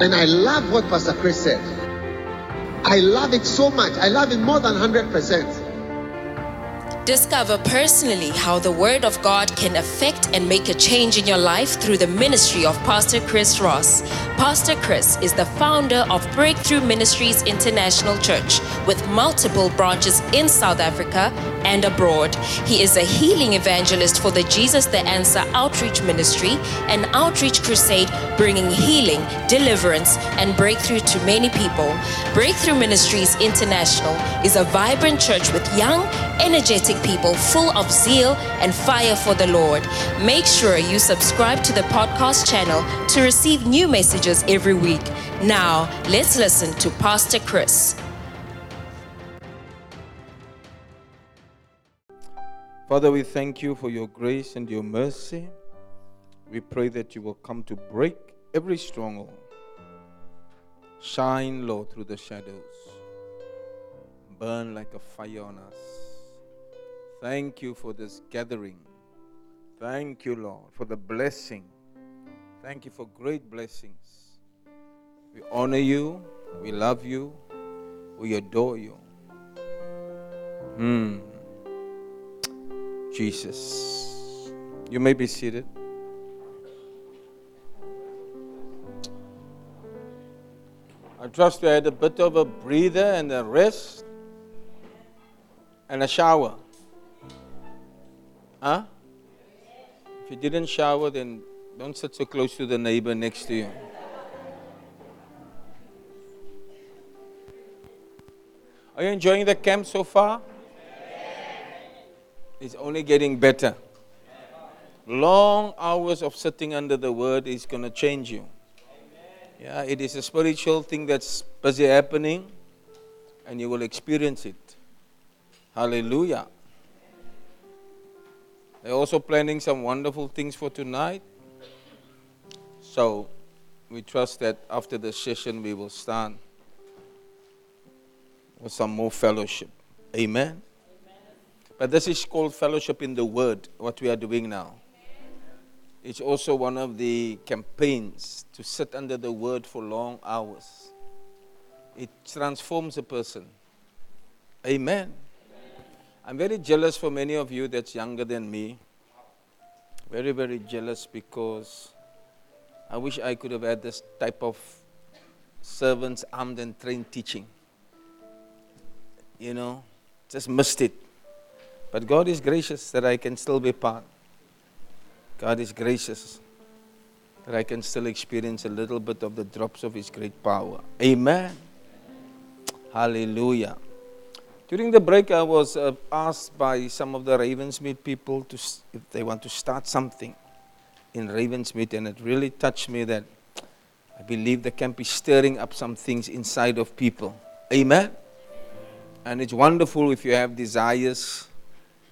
And I love what Pastor Chris said. I love it so much. I love it more than 100%. Discover personally how the Word of God can affect and make a change in your life through the ministry of Pastor Chris Ross. Pastor Chris is the founder of Breakthrough Ministries International Church with multiple branches in South Africa and abroad. He is a healing evangelist for the Jesus the Answer Outreach Ministry, an outreach crusade bringing healing, deliverance, and breakthrough to many people. Breakthrough Ministries International is a vibrant church with young, energetic people full of zeal and fire for the Lord. Make sure you subscribe to the podcast channel to receive new messages every week. Now, let's listen to Pastor Chris. Father, we thank you for your grace and your mercy. We pray that you will come to break every stronghold. Shine, Lord, through the shadows. Burn like a fire on us. Thank you for this gathering. Thank you, Lord, for the blessing. Thank you for great blessings. We honor you. We love you. We adore you. Hmm. Jesus. You may be seated. I trust you had a bit of a breather and a rest and a shower. Huh? If you didn't shower, then don't sit so close to the neighbor next to you. Are you enjoying the camp so far? It's only getting better. Long hours of sitting under the word is going to change you. Yeah, it is a spiritual thing that's busy happening, and you will experience it. Hallelujah. They're also planning some wonderful things for tonight. So we trust that after the session we will start with some more fellowship. Amen. But this is called fellowship in the Word, what we are doing now. It's also one of the campaigns to sit under the Word for long hours. It transforms a person. Amen. I'm very jealous for many of you that's younger than me. Very, very jealous because I wish I could have had this type of servants armed and trained teaching. You know, just missed it. But God is gracious that I can still be part. God is gracious that I can still experience a little bit of the drops of His great power. Amen. Hallelujah. During the break, I was uh, asked by some of the Ravensmead people to, if they want to start something in Ravensmead, and it really touched me that I believe the camp is stirring up some things inside of people. Amen. And it's wonderful if you have desires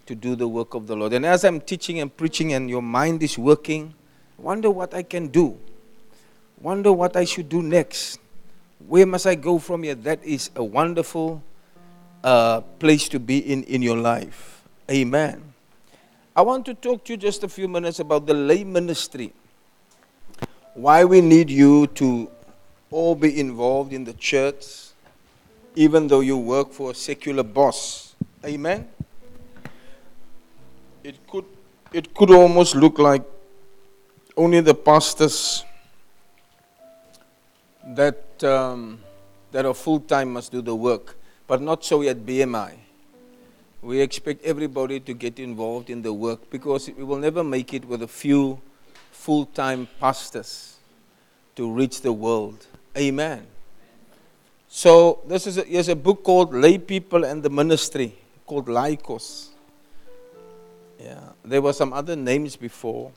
to do the work of the Lord. And as I'm teaching and preaching and your mind is working, wonder what I can do. Wonder what I should do next. Where must I go from here? That is a wonderful uh, place to be in in your life. Amen. I want to talk to you just a few minutes about the lay ministry. Why we need you to all be involved in the church, even though you work for a secular boss. Amen it could it could almost look like only the pastors that um, that are full time must do the work, but not so at BMI. We expect everybody to get involved in the work because we will never make it with a few full time pastors to reach the world. Amen. So this is a, there's a book called Lay People and the Ministry called Laikos. Yeah, there were some other names before,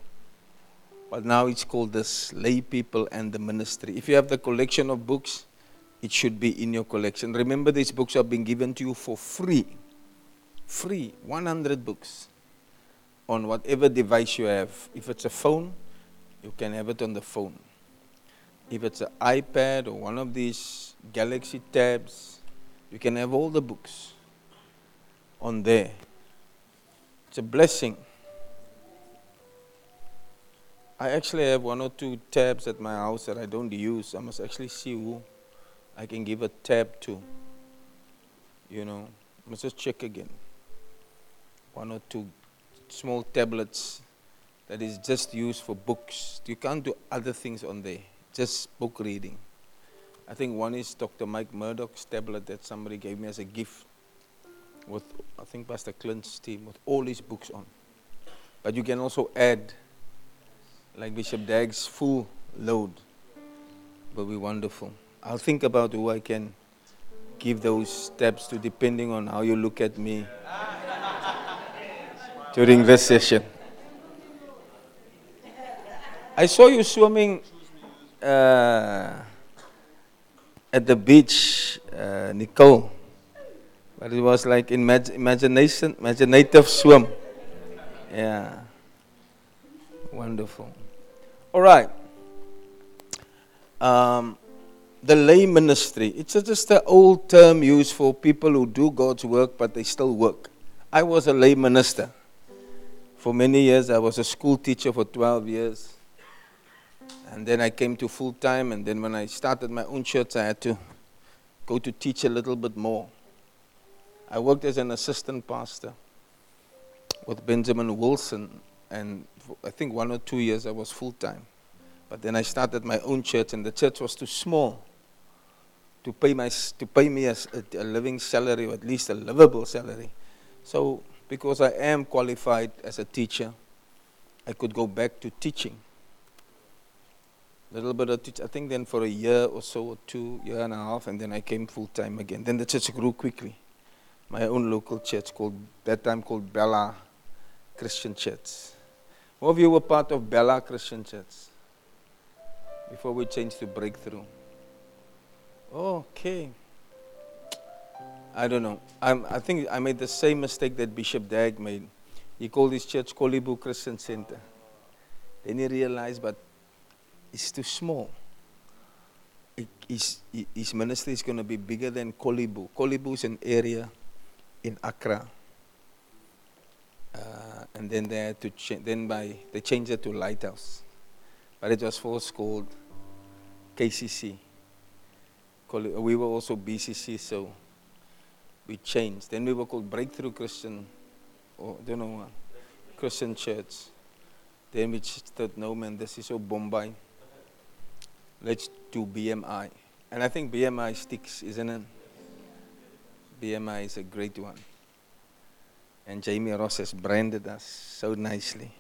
but now it's called this lay people and the ministry. If you have the collection of books, it should be in your collection. Remember, these books are being given to you for free. Free, 100 books on whatever device you have. If it's a phone, you can have it on the phone. If it's an iPad or one of these Galaxy tabs, you can have all the books on there. It's a blessing. I actually have one or two tabs at my house that I don't use. I must actually see who I can give a tab to. You know, must just check again. One or two small tablets that is just used for books. You can't do other things on there, just book reading. I think one is Dr. Mike Murdock's tablet that somebody gave me as a gift with, I think, Pastor Clint's team with all his books on. But you can also add, like Bishop Dag's full load, will be wonderful. I'll think about who I can give those steps to, depending on how you look at me during this session. I saw you swimming uh, at the beach, uh, Nicole. But it was like imag- imagination, imaginative swim. Yeah. Wonderful. All right. Um, the lay ministry. It's just an old term used for people who do God's work, but they still work. I was a lay minister. For many years, I was a school teacher for 12 years. And then I came to full time, and then when I started my own church, I had to go to teach a little bit more. I worked as an assistant pastor with Benjamin Wilson, and I think one or two years I was full time. But then I started my own church, and the church was too small to pay, my, to pay me a, a living salary, or at least a livable salary. So, because I am qualified as a teacher, I could go back to teaching A little bit of teach. I think then for a year or so, or two, year and a half, and then I came full time again. Then the church grew quickly. My own local church called that time called Bella Christian Church. All of you were part of Bella Christian Church before we changed to Breakthrough. Okay. I don't know. I'm, I think I made the same mistake that Bishop Dag made. He called his church Korle Bu Christian Center. Then he realized, but it's too small. His, his ministry is going to be bigger than Korle Bu. Kolibu is an area in Accra. Uh, and then they had to cha- then by they changed it to Lighthouse, but it was first called KCC. We were also BCC, so we changed. Then we were called Breakthrough Christian, or I don't know what, Christian Church. Then we started no man, this is so Bombay let's do BMI. And I think BMI sticks, isn't it? BMI is a great one. And Jamie Ross has branded us so nicely.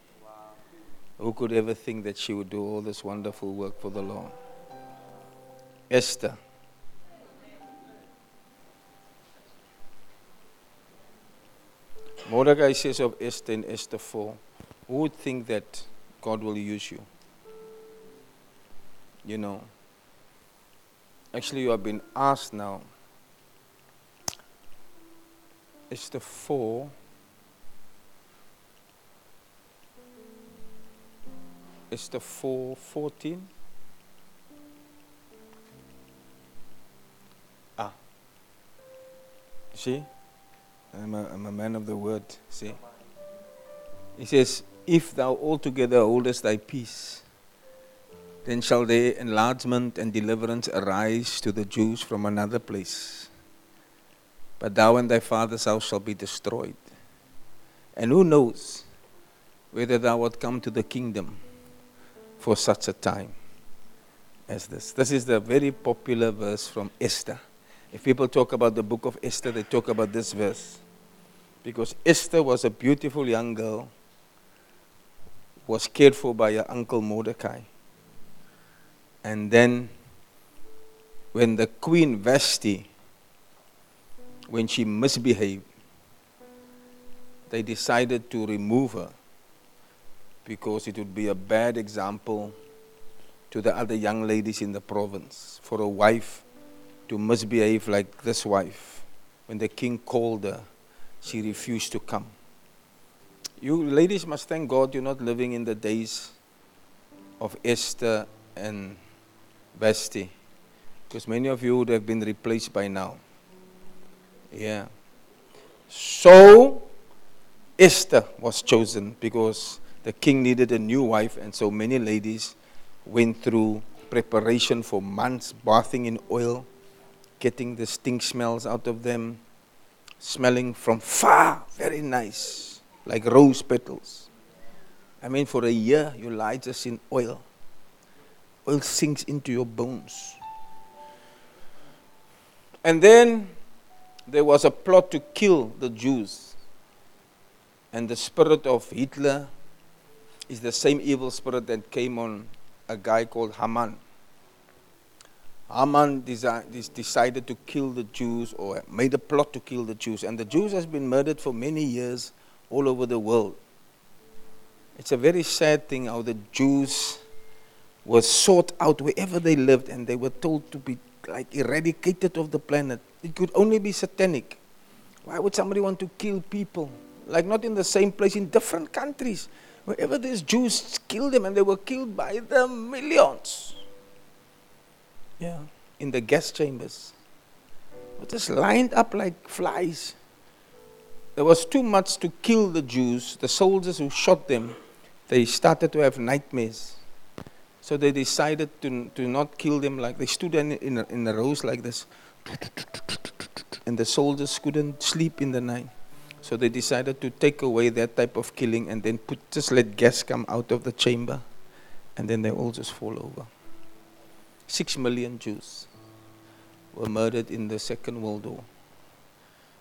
Who could ever think that she would do all this wonderful work for the Lord? Esther. Mordecai says of Esther in Esther 4, who would think that God will use you? you know, actually, you have been asked now. The four. It's the four fourteen. Ah. See? I'm a, I'm a man of the word. See? He says, If thou altogether holdest thy peace, then shall there enlargement and deliverance arise to the Jews from another place. But thou and thy father's house shall be destroyed. And who knows whether thou wilt come to the kingdom for such a time as this? This is the very popular verse from Esther. If people talk about the book of Esther, they talk about this verse. Because Esther was a beautiful young girl, was cared for by her uncle Mordecai. And then, when the Queen Vashti, when she misbehaved, they decided to remove her because it would be a bad example to the other young ladies in the province for a wife to misbehave like this wife. When the king called her, she refused to come. You ladies must thank God you're not living in the days of Esther and Vashti. Because many of you would have been replaced by now. Yeah. So, Esther was chosen because the king needed a new wife, and so many ladies went through preparation for months, bathing in oil, getting the stink smells out of them, smelling from far, very nice, like rose petals. I mean, for a year, you lie just in oil. Oil sinks into your bones. And then there was a plot to kill the Jews. And the spirit of Hitler is the same evil spirit that came on a guy called Haman. Haman desi- decided to kill the Jews or made a plot to kill the Jews. And the Jews has been murdered for many years all over the world. It's a very sad thing how the Jews were sought out wherever they lived and they were told to be like eradicated of the planet. It could only be satanic. Why would somebody want to kill people? Like not in the same place, in different countries. Wherever there's Jews, kill them, and they were killed by the millions. Yeah, in the gas chambers. But just lined up like flies. There was too much to kill the Jews. The soldiers who shot them, they started to have nightmares. So they decided to, to not kill them like they stood in, in, a, in a rows like this. And the soldiers couldn't sleep in the night. So they decided to take away that type of killing and then put, just let gas come out of the chamber. And then they all just fall over. Six million Jews were murdered in the Second World War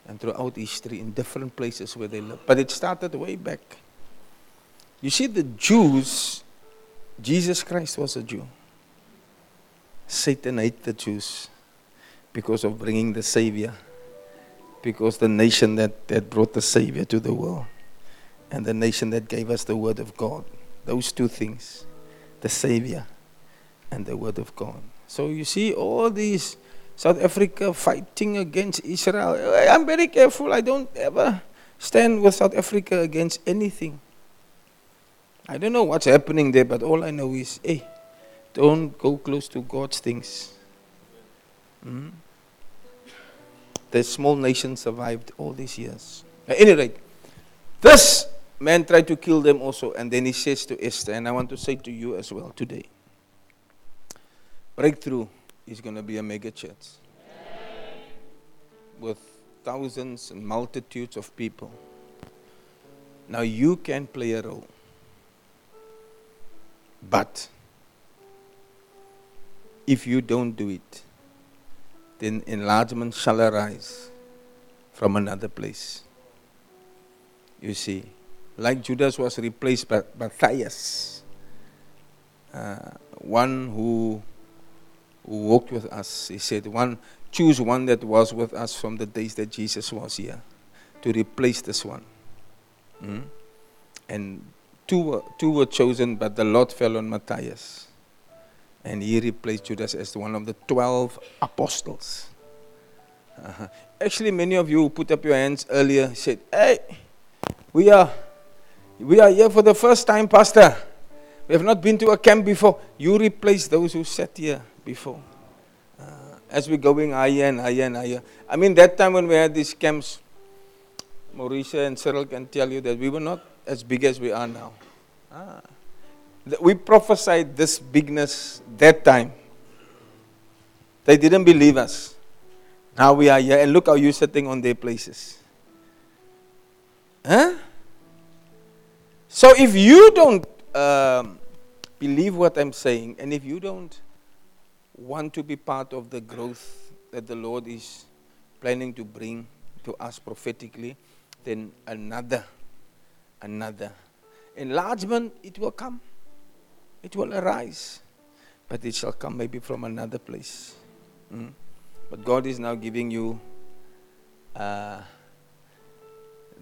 and throughout history in different places where they lived. But it started way back. You see, the Jews, Jesus Christ was a Jew. Satan hated the Jews because of bringing the Savior, because the nation that, that brought the Savior to the world, and the nation that gave us the Word of God. Those two things the Savior and the Word of God. So you see, all these South Africa fighting against Israel. I'm very careful. I don't ever stand with South Africa against anything. I don't know what's happening there, but all I know is, hey, don't go close to God's things. Hmm? The small nation survived all these years. At any rate, this man tried to kill them also, and then he says to Esther, and I want to say to you as well today breakthrough is going to be a mega church with thousands and multitudes of people. Now you can play a role. But if you don't do it, then enlargement shall arise from another place. You see, like Judas was replaced by Matthias, uh, one who, who walked with us. He said, "One choose one that was with us from the days that Jesus was here, to replace this one." Mm? And two were, two were chosen, but the lot fell on Matthias. And he replaced Judas as one of the 12 apostles. Uh-huh. Actually, many of you who put up your hands earlier said, Hey, we are, we are here for the first time, Pastor. We have not been to a camp before. You replace those who sat here before. Uh, as we're going higher and higher and higher. I mean, that time when we had these camps, Mauricia and Cyril can tell you that we were not as big as we are now. Ah. We prophesied this bigness that time. They didn't believe us. Now we are here, and look how you're sitting on their places. Huh? So if you don't um, believe what I'm saying, and if you don't want to be part of the growth that the Lord is planning to bring to us prophetically, then another, another enlargement, it will come. It will arise. But it shall come maybe from another place. Mm? But God is now giving you uh,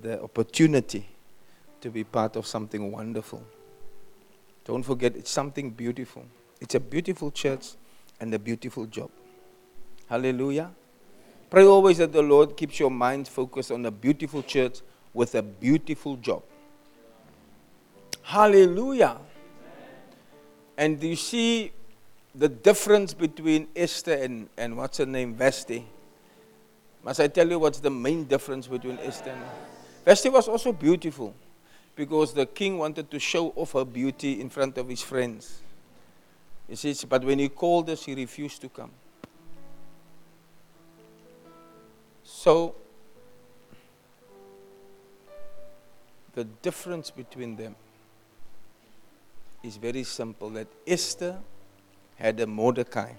the opportunity to be part of something wonderful. Don't forget, it's something beautiful. It's a beautiful church and a beautiful job. Hallelujah. Pray always that the Lord keeps your mind focused on a beautiful church with a beautiful job. Hallelujah. And do you see the difference between Esther and, and what's her name, Vashti? Must I tell you what's the main difference between Esther and Vashti was also beautiful. because the king wanted to show off her beauty in front of his friends. He says, but when he called us, he refused to come. So, the difference between them is very simple that Esther had a Mordecai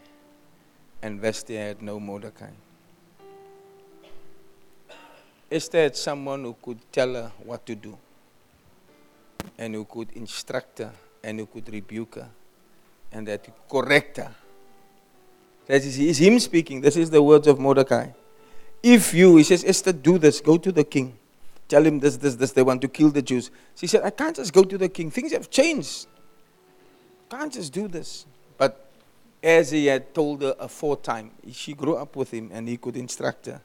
and Vashti had no Mordecai. Esther had someone who could tell her what to do and who could instruct her and who could rebuke her and that correct her. That is, is him speaking. This is the words of Mordecai. If you, he says, Esther, do this, go to the king. Tell him this, this, this. They want to kill the Jews. She said, I can't just go to the king. Things have changed. Can't just do this. But as he had told her a fourth time, she grew up with him and he could instruct her.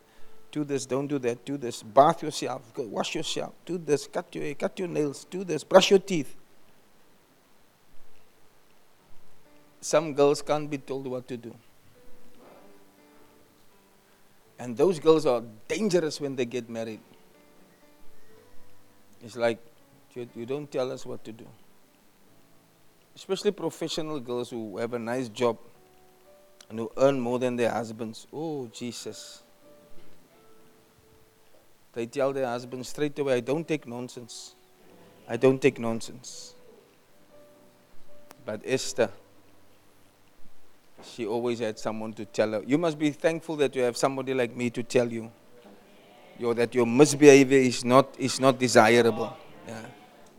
Do this, don't do that, do this. Bath yourself, go wash yourself, do this, cut your hair, cut your nails, do this, brush your teeth. Some girls can't be told what to do. And those girls are dangerous when they get married. It's like, you, don't tell us what to do. Especially professional girls who have a nice job and who earn more than their husbands. Oh, Jesus. They tell their husbands straight away, I don't take nonsense. I don't take nonsense. But Esther, she always had someone to tell her. You must be thankful that you have somebody like me to tell you your, that your misbehavior is not, is not desirable. Yeah.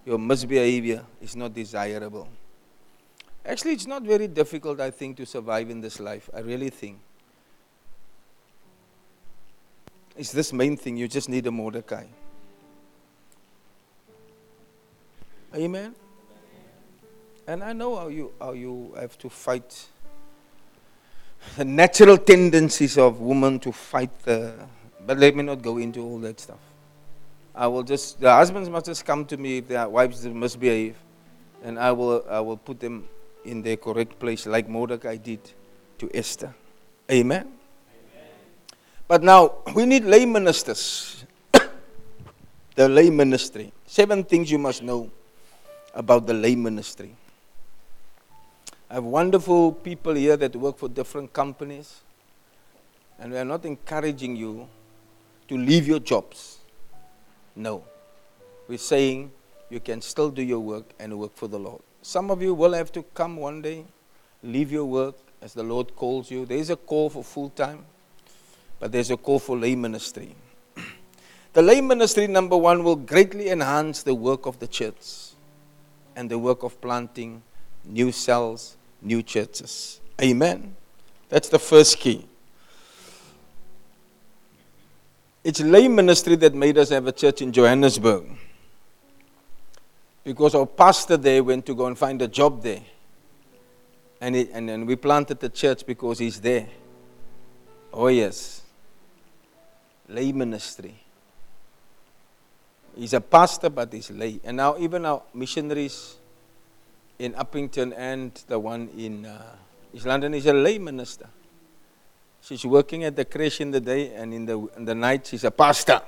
Your misbehavior is not desirable. Actually, it's not very difficult, I think, to survive in this life. I really think. It's this main thing. You just need a Mordecai. Amen. And I know how you how you have to fight the natural tendencies of women to fight the but let me not go into all that stuff. I will just the husbands must just come to me if their wives misbehave, and I will I will put them in their correct place like Mordecai did to Esther. Amen. But now we need lay ministers. the lay ministry. Seven things you must know about the lay ministry. I have wonderful people here that work for different companies, and we are not encouraging you to leave your jobs. No. We're saying you can still do your work and work for the Lord. Some of you will have to come one day, leave your work as the Lord calls you. There is a call for full time, but there's a call for lay ministry. the lay ministry, number one, will greatly enhance the work of the church and the work of planting new cells, new churches. Amen. That's the first key. It's lay ministry that made us have a church in Johannesburg. Because our pastor there went to go and find a job there. And, it, and then we planted the church because he's there. Oh, yes. Lay ministry. He's a pastor, but he's lay. And now, even our missionaries in Upington and the one in uh, East London is a lay minister. She's working at the creche in the day, and in the, in the night, she's a pastor.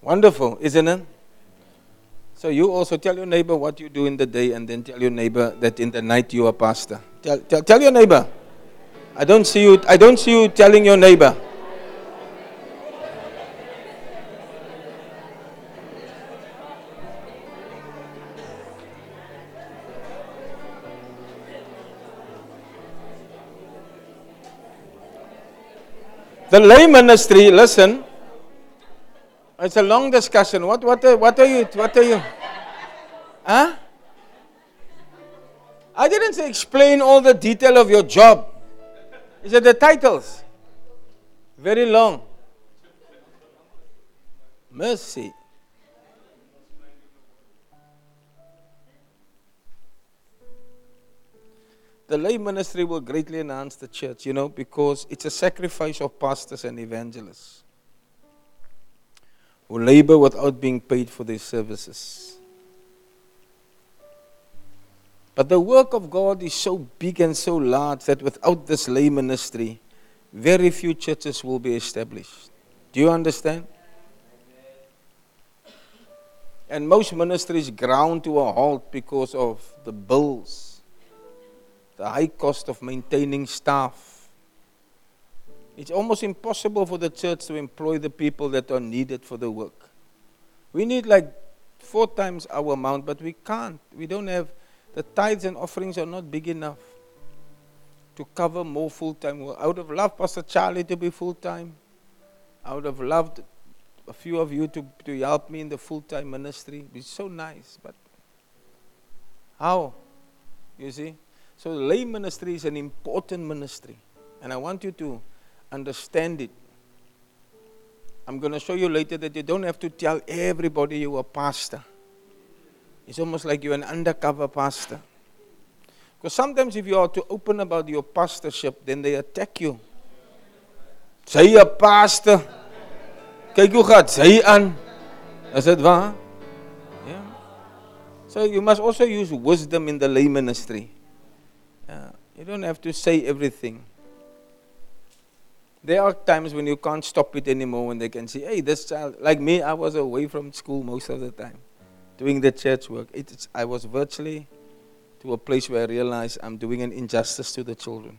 Wonderful, isn't it? So you also tell your neighbor what you do in the day, and then tell your neighbor that in the night you are pastor. Tell, tell, tell your neighbor. I don't see you. I don't see you telling your neighbor. The lay ministry, listen, it's a long discussion. What, what, are, what are you, what are you? Huh? I didn't explain all the detail of your job. Is it the titles? Very long. Mercy. The lay ministry will greatly enhance the church, you know, because it's a sacrifice of pastors and evangelists who labor without being paid for their services. But the work of God is so big and so large that without this lay ministry, very few churches will be established. Do you understand? And most ministries ground to a halt because of the bills, the high cost of maintaining staff. It's almost impossible for the church to employ the people that are needed for the work. We need like four times our amount, but we can't. We don't have, the tithes and offerings are not big enough to cover more full time work. I would have loved Pastor Charlie to be full time. I would have loved a few of you to, to help me in the full time ministry. It's so nice, but how? You see? So, lay ministry is an important ministry, and I want you to understand it. I'm going to show you later that you don't have to tell everybody you're a pastor. It's almost like you're an undercover pastor. Because sometimes, if you are to open about your pastorship, then they attack you. Say a pastor. Kyk hoe gaan hy aan. Is dit waar? Ja. So you must also use wisdom in the lay ministry. You don't have to say everything. There are times when you can't stop it anymore when they can say, hey, this child, like me, I was away from school most of the time doing the church work. It's, I was virtually to a place where I realized I'm doing an injustice to the children.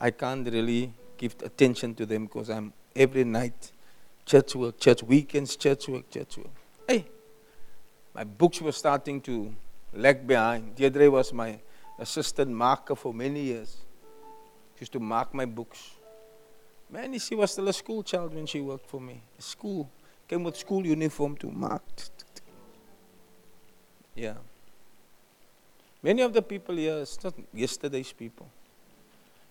I can't really give attention to them because I'm every night church work, church weekends, church work, church work. Hey, my books were starting to lag behind. Deirdre was my assistant marker for many years. She used to mark my books. Man, she was still a school child when she worked for me. School. Came with school uniform to mark. Yeah. Many of the people here, it's not yesterday's people.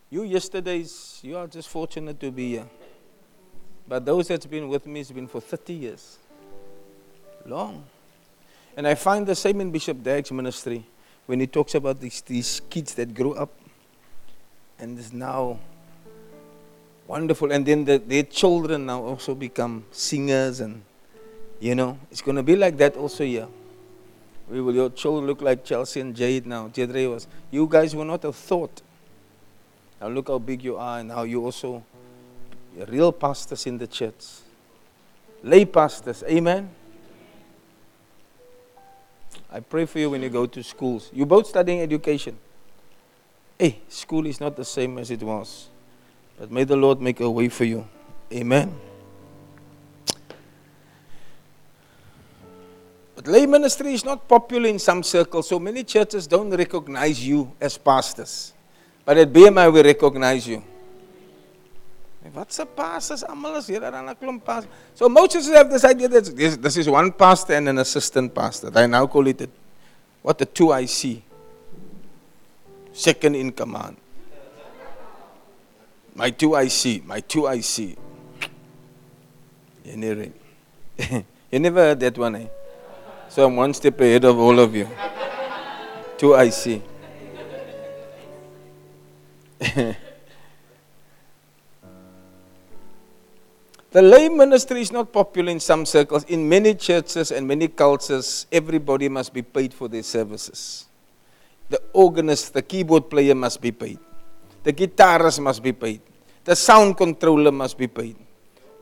You yesterday's, you are just fortunate to be here. But those that's been with me it's been for 30 years. Long. And I find the same in Bishop Dag's ministry when he talks about these, these kids that grow up and is now wonderful. And then the, their children now also become singers and, you know, it's going to be like that also here. We will, your children look like Chelsea and Jade now. Jadre was. You guys were not a thought. Now look how big you are and how you also real pastors in the church. Lay pastors. Amen. I pray for you when you go to schools. You're both studying education. Hey, school is not the same as it was. But may the Lord make a way for you. Amen. But lay ministry is not popular in some circles, so many churches don't recognize you as pastors. But at BMI, we recognize you. What's a pastor? So most churches have this idea that this, this is one pastor and an assistant pastor. I now call it the what the 2IC. Second in command. My 2IC, my 2IC. You never, you never heard that one, eh? So I'm one step ahead of all of you. 2IC. The lay ministry is not popular in some circles. In many churches and many cultures, everybody must be paid for their services. The organist, the keyboard player must be paid. The guitarist must be paid. The sound controller must be paid.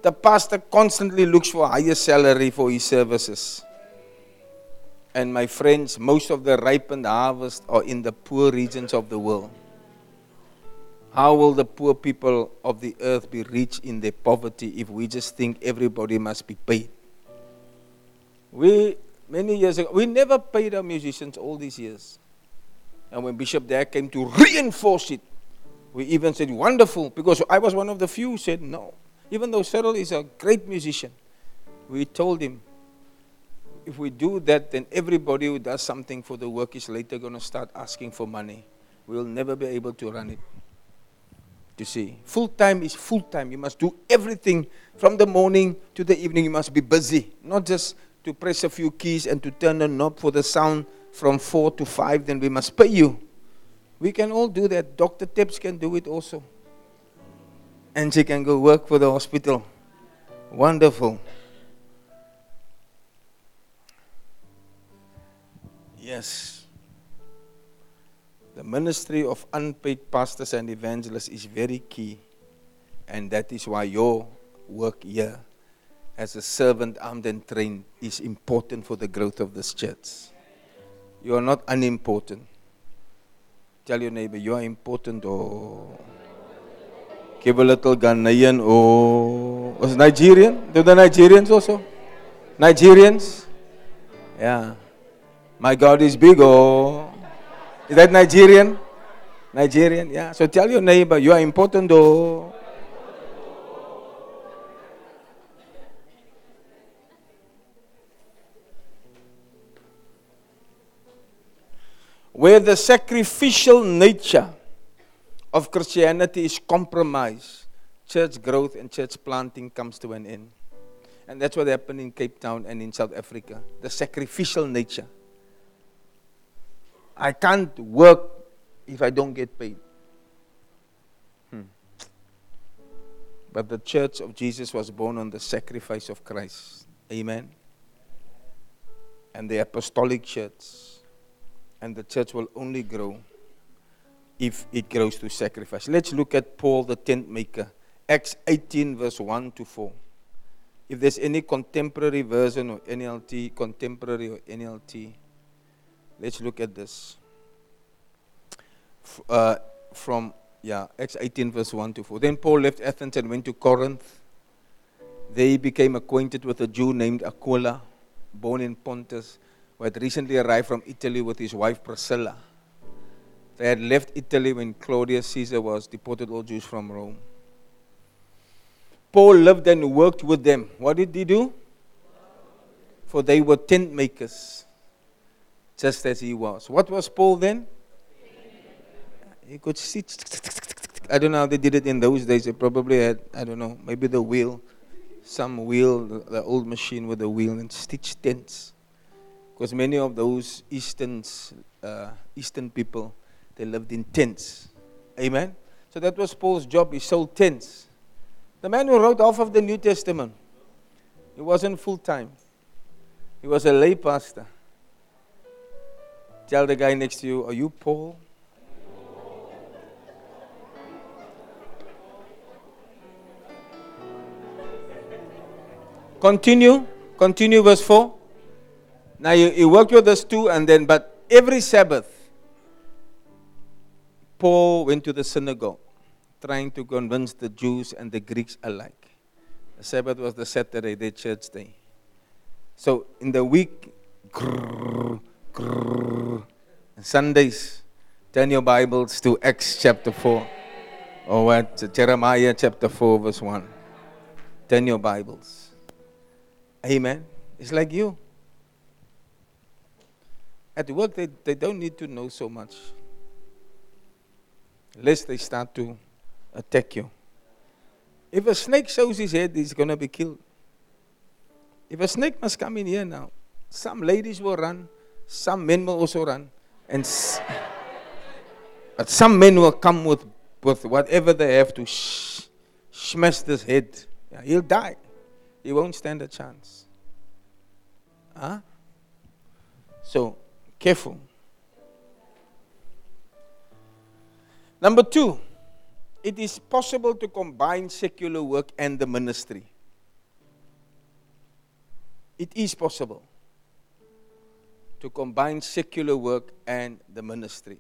The pastor constantly looks for higher salary for his services. And my friends, most of the ripened harvest are in the poor regions of the world. How will the poor people of the earth be rich in their poverty if we just think everybody must be paid? We, many years ago, we never paid our musicians all these years. And when Bishop Dag came to reinforce it, we even said, wonderful, because I was one of the few who said no. Even though Cyril is a great musician, we told him, if we do that, then everybody who does something for the work is later going to start asking for money. We'll never be able to run it. You see, full time is full time. You must do everything from the morning to the evening. You must be busy, not just to press a few keys and to turn a knob for the sound from four to five. Then we must pay you. We can all do that. Dr. Tips can do it also. And she can go work for the hospital. Wonderful. Yes. The ministry of unpaid pastors and evangelists is very key. And that is why your work here as a servant armed and trained is important for the growth of this church. You are not unimportant. Tell your neighbor, you are important or give a little Ghanaian or was Nigerian? Do the Nigerians also? Nigerians? Yeah. My God is big or is that Nigerian? Nigerian, yeah. So tell your neighbor, you are important though. where the sacrificial nature of Christianity is compromised, church growth and church planting comes to an end. And that's what happened in Cape Town and in South Africa. The sacrificial nature. I can't work if I don't get paid. Hmm. But the church of Jesus was born on the sacrifice of Christ. Amen. And the apostolic church and the church will only grow if it grows to sacrifice. Let's look at Paul, the tent maker. Acts 18, verse 1 to 4. If there's any contemporary version or NLT, contemporary or NLT, let's look at this. Uh, from, yeah, Acts 18, verse 1 to 4. Then Paul left Athens and went to Corinth. He became acquainted with a Jew named Aquila, born in Pontus who had recently arrived from Italy with his wife Priscilla. They had left Italy when Claudius Caesar was deported all Jews from Rome. Paul lived and worked with them. What did he do? For they were tent makers, just as he was. What was Paul then? He could sit. I don't know how they did it in those days. They probably had, I don't know, maybe the wheel, some wheel, the old machine with the wheel, and stitch tents. Because many of those Easterns, uh, Eastern people, they lived in tents. Amen? So that was Paul's job. He sold tents. The man who wrote half of the New Testament, he wasn't full time. He was a lay pastor. Tell the guy next to you, Are you Paul? Continue. Continue, verse 4. Now he, he worked with us too, and then, but every Sabbath, Paul went to the synagogue trying to convince the Jews and the Greeks alike. The Sabbath was the Saturday, the church day. So in the week, grrr, Sundays, turn your Bibles to Acts chapter 4. Or what? Jeremiah chapter 4, verse 1. Turn your Bibles. Amen. It's like you. At work, they, they don't need to know so much. Lest they start to attack you. If a snake shows his head, he's going to be killed. If a snake must come in here now, some ladies will run, some men will also run, and s- but some men will come with, with whatever they have to sh- smash this head. Yeah, he'll die. He won't stand a chance. Huh? So Careful. Number two, it is possible to combine secular work and the ministry. It is possible to combine secular work and the ministry.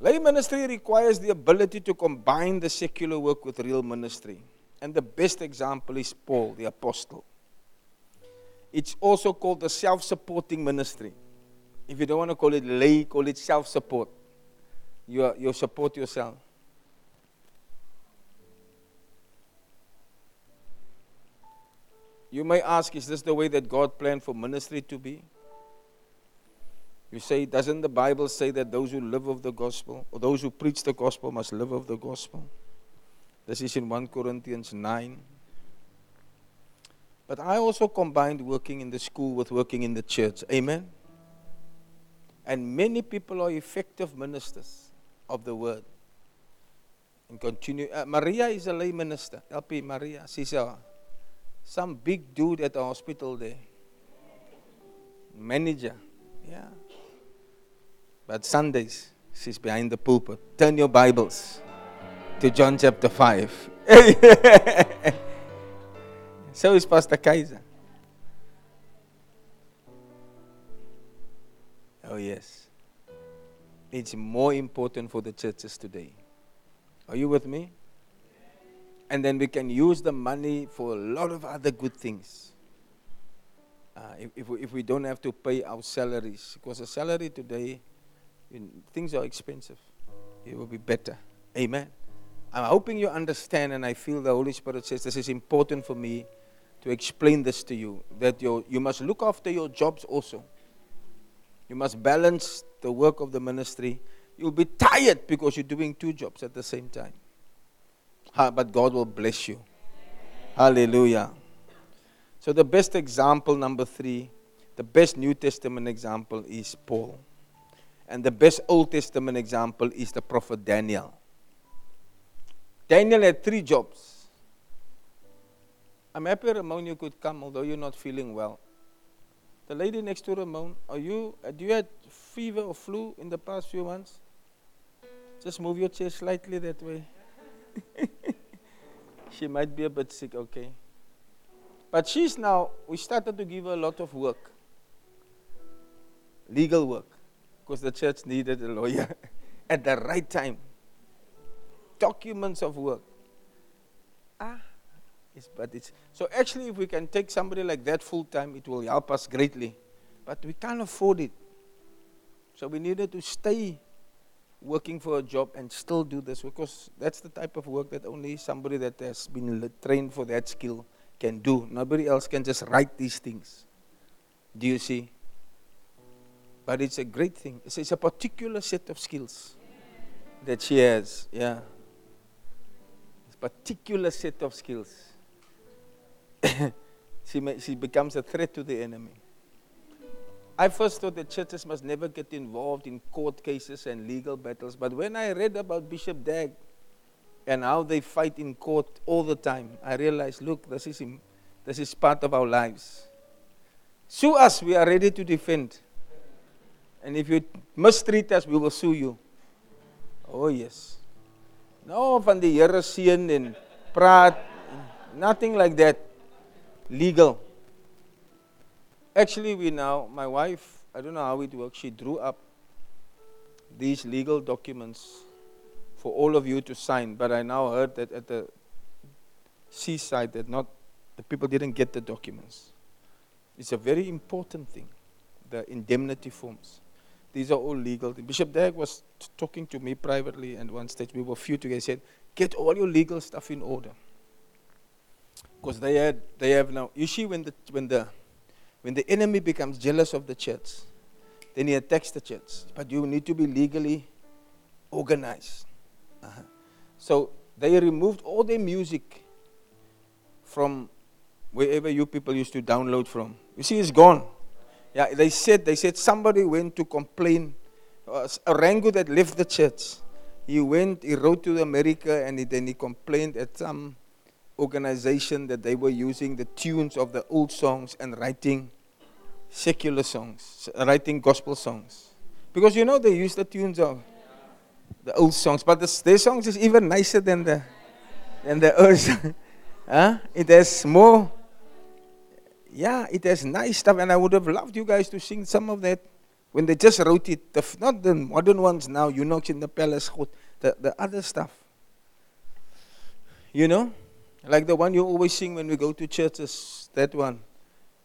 Lay ministry requires the ability to combine the secular work with real ministry. And the best example is Paul, the apostle. It's also called the self supporting ministry. If you don't want to call it lay, call it self support. You, you support yourself. You may ask, is this the way that God planned for ministry to be? You say, doesn't the Bible say that those who live of the gospel, or those who preach the gospel, must live of the gospel? This is in 1 Corinthians 9. But I also combined working in the school with working in the church. Amen? And many people are effective ministers of the word. And continue. Uh, Maria is a lay minister. LP Maria. She's a, Some big dude at the hospital there. Manager. Yeah. But Sundays, she's behind the pulpit. Turn your Bibles to John chapter 5. so is Pastor Kaiser. Oh, yes. It's more important for the churches today. Are you with me? And then we can use the money for a lot of other good things. Uh, if, if, we, if we don't have to pay our salaries, because a salary today, things are expensive. It will be better. Amen. I'm hoping you understand, and I feel the Holy Spirit says this is important for me to explain this to you that you you must look after your jobs also. You must balance the work of the ministry. You'll be tired because you're doing two jobs at the same time. but God will bless you. Hallelujah. So, the best example, number three, the best New Testament example is Paul. And the best Old Testament example is the prophet Daniel. Daniel had three jobs. I'm happy Ramon you could come, although you're not feeling well. The lady next to Ramon, are you, uh, do you have fever or flu in the past few months? Just move your chair slightly that way. she might be a bit sick, okay. But she's now, we started to give her a lot of work. Legal work. Because the church needed a lawyer at the right time. Documents of work. It's, but it's so actually, if we can take somebody like that full time, it will help us greatly. But we can't afford it. So we needed to stay working for a job and still do this because that's the type of work that only somebody that has been trained for that skill can do. Nobody else can just write these things. Do you see? But it's a great thing. It's, it's a particular set of skills that she has. Yeah. It's a particular set of skills. she, may, she becomes a threat to the enemy. I first thought that churches must never get involved in court cases and legal battles, but when I read about Bishop Dag and how they fight in court all the time, I realized look, this is, this is part of our lives. Sue us, we are ready to defend. And if you mistreat us, we will sue you. Oh, yes. No van die Here seën en praat. Nothing like that legal. Actually, we now, my wife, I don't know how it works, she drew up these legal documents for all of you to sign, but I now heard that at the seaside that not the people didn't get the documents. It's a very important thing, the indemnity forms. These are all legal. Bishop Dag was t- talking to me privately, and one stage we were few together. He said, "Get all your legal stuff in order." Because they had they have now you see when the when the when the enemy becomes jealous of the church, then he attacks the church. But you need to be legally organized. Uh-huh. So they removed all their music from wherever you people used to download from. You see, it's gone. Yeah, they said they said somebody went to complain. Uh, a Rango that left the church. He went, he wrote to America, and he, then he complained at some organization that they were using the tunes of the old songs and writing secular songs, writing gospel songs. Because you know they use the tunes of the old songs, but the, their songs is even nicer than the than the old. huh? It has more. Yeah, it has nice stuff, and I would have loved you guys to sing some of that when they just wrote it. The, not the modern ones now, you know, in the palace, the the other stuff. You know. Like the one you always sing when we go to churches, that one.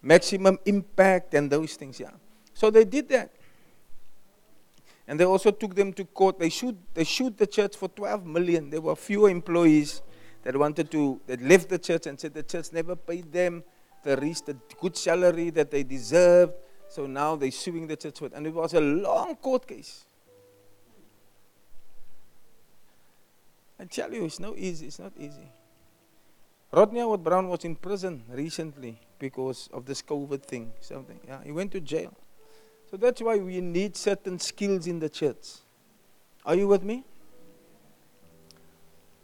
Maximum impact and those things, yeah. So they did that. And they also took them to court. They shoot, they shoot the church for 12 million. There were few employees that wanted to, that left the church and said the church never paid them the, reached the good salary that they deserved. So now they're suing the church. For it. And it was a long court case. I tell you, it's not easy. It's not easy. Rodney Howard Browne was in prison recently because of this COVID thing. Something. Yeah, he went to jail. So that's why we need certain skills in the church. Are you with me?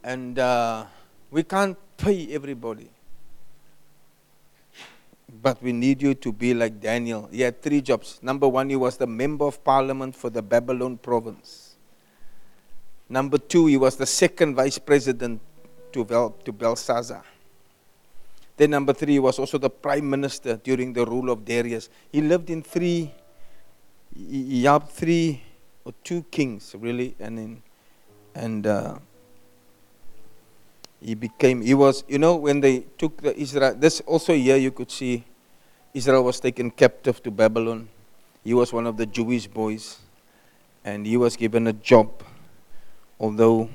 And uh, we can't pay everybody. But we need you to be like Daniel. He had three jobs. Number one, he was the member of parliament for the Babylon province. Number two, he was the second vice president to, Bel- to Belshazzar. Then number three, was also the prime minister during the rule of Darius. He lived in three, helped three or two kings really, and in, and uh, he became. He was, you know, when they took the Israel. This also here you could see, Israel was taken captive to Babylon. He was one of the Jewish boys, and he was given a job, although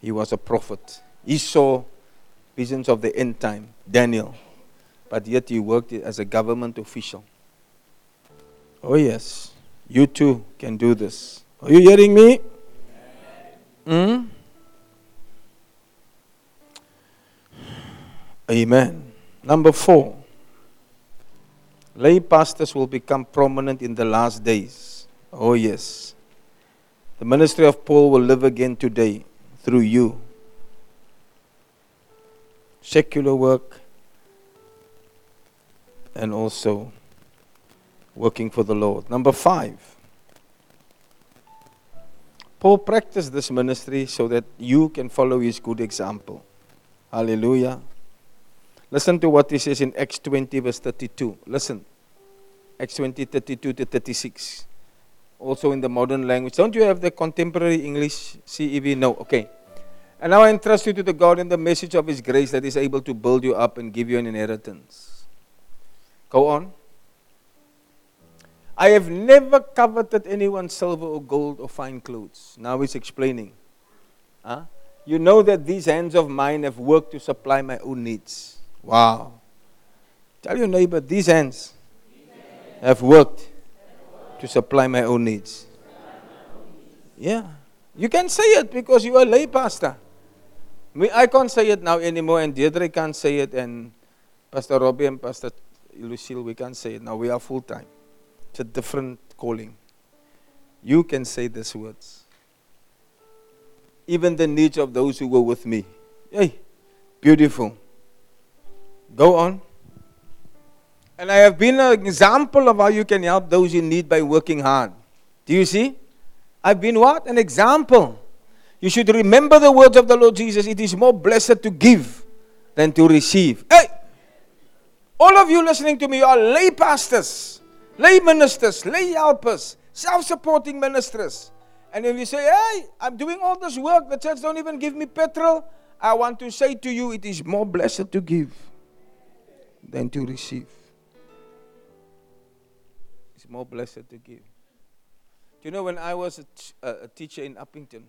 he was a prophet. He saw visions of the end time, Daniel, but yet he worked as a government official. Oh, yes, you too can do this. Are you hearing me? Hmm? Amen. Number four, lay pastors will become prominent in the last days. Oh, yes. The ministry of Paul will live again today through you secular work, and also working for the Lord. Number five, Paul practiced this ministry so that you can follow his good example. Hallelujah. Listen to what he says in Acts 20, verse 32. Listen. Acts 20, 32 to 36. Also in the modern language. Don't you have the contemporary English CEV? No. Okay. And now I entrust you to the God and the message of His grace that is able to build you up and give you an inheritance. Go on. I have never coveted anyone's silver or gold or fine clothes. Now he's explaining. Huh? You know that these hands of mine have worked to supply my own needs. Wow. Tell your neighbor, these hands have worked to supply my own needs. Yeah. You can say it because you are a lay pastor. I can't say it now anymore, and Deirdre can't say it, and Pastor Robbie and Pastor Lucille, we can't say it now. We are full time. It's a different calling. You can say these words. Even the needs of those who were with me. Hey, beautiful. Go on. And I have been an example of how you can help those in need by working hard. Do you see? I've been what? An example. You should remember the words of the Lord Jesus. It is more blessed to give than to receive. Hey! All of you listening to me, you are lay pastors, lay ministers, lay helpers, self supporting ministers. And if you say, hey, I'm doing all this work, the church don't even give me petrol, I want to say to you, it is more blessed to give than to receive. It's more blessed to give. Do you know when I was a, teacher in Upington,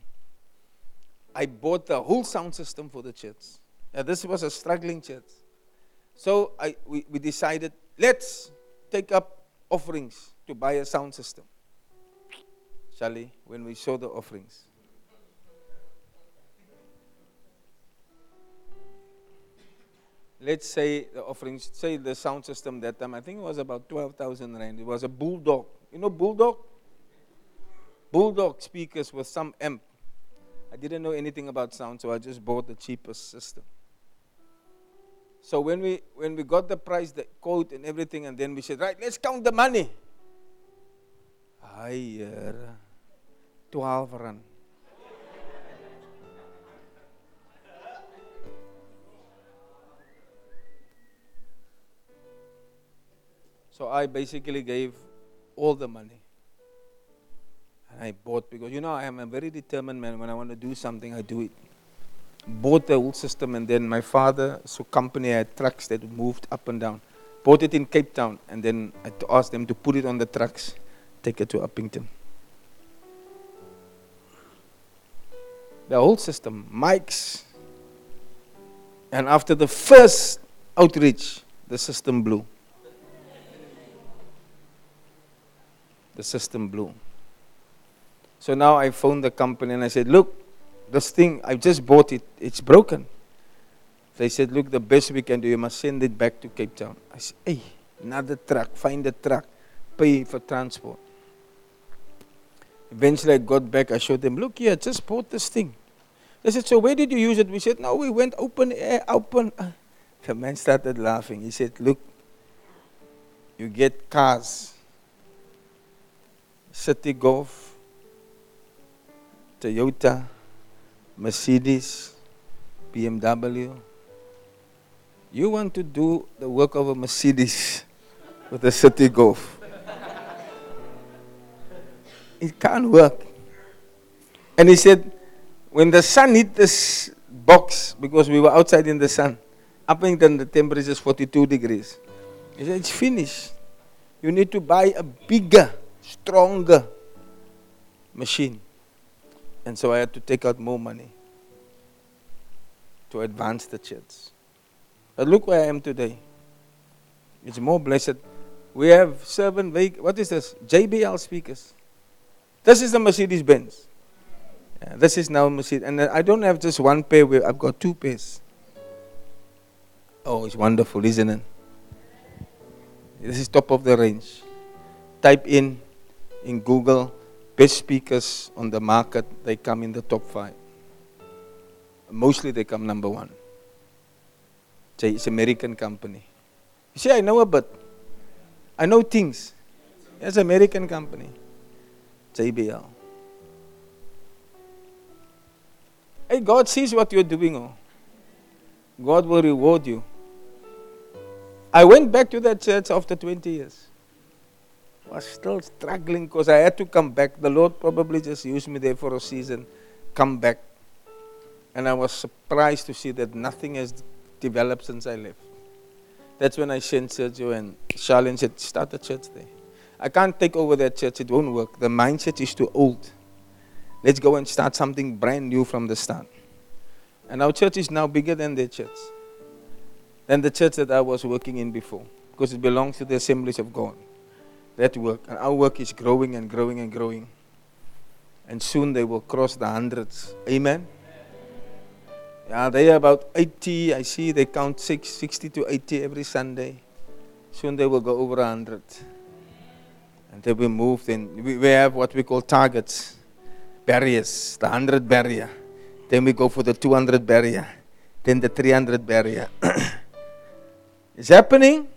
I bought the whole sound system for the church. Now, this was a struggling church. So I, we, we decided, let's take up offerings to buy a sound system. Charlie, when we saw the offerings. Let's say the offerings, say the sound system that time, I think it was about 12,000 rand. It was a bulldog. You know bulldog? Bulldog speakers with some amp. I didn't know anything about sound, so I just bought the cheapest system. So when we when we got the price, the quote and everything, and then we said, right, let's count the money. Higher, twelve rand. So I basically gave all the money. I bought because you know I am a very determined man. When I want to do something, I do it. Bought the whole system, and then my father, so company had trucks that moved up and down. Bought it in Cape Town, and then I asked them to put it on the trucks, take it to Upington. The whole system, mics. And after the first outreach, the system blew. The system blew. So now I phoned the company and I said, Look, this thing, I just bought it, it's broken. They said, Look, the best we can do, you must send it back to Cape Town. I said, Hey, another truck, find a truck, pay for transport. Eventually I got back, I showed them, Look here, I just bought this thing. They said, So where did you use it? We said, No, we went open air, open. The man started laughing. He said, Look, You get cars. Citi Golf, Toyota, Mercedes, BMW. You want to do the work of a Mercedes with a Citi Golf. It can't work. And he said, when the sun hit this box, because we were outside in the sun, up until the temperature is 42 degrees, he said, it's finished. You need to buy a bigger, stronger machine. And so I had to take out more money to advance the church. But look where I am today. It's more blessed. We have seven, what is this? JBL speakers. This is the Mercedes Benz. Yeah, this is now Mercedes. And I don't have just one pair, I've got two pairs. Oh, it's wonderful, isn't it? This is top of the range. Type in in Google best speakers on the market, they come in the top five. Mostly they come number one. It's an American company. You see, I know a bit. I know things. It's an American company. JBL. Hey, God sees what you're doing. Oh. God will reward you. I went back to that church after 20 years. I was still struggling because I had to come back. The Lord probably just used me there for a season, come back. And I was surprised to see that nothing has developed since I left. That's when I sent Sergio and Charlene said, start a church there. I can't take over that church, it won't work. The mindset is too old. Let's go and start something brand new from the start. And our church is now bigger than their church, than the church that I was working in before, because it belongs to the assemblies of God. That work. And our work is growing and growing and growing. And soon they will cross the hundreds. Amen. Yeah, they are about 80. I see they count six, 60 to 80 every Sunday. Soon they will go over 100 and they will move. Then we, we have what we call targets, barriers, the 100 barrier. Then we go for the 200 barrier, then the 300 barrier. it's happening.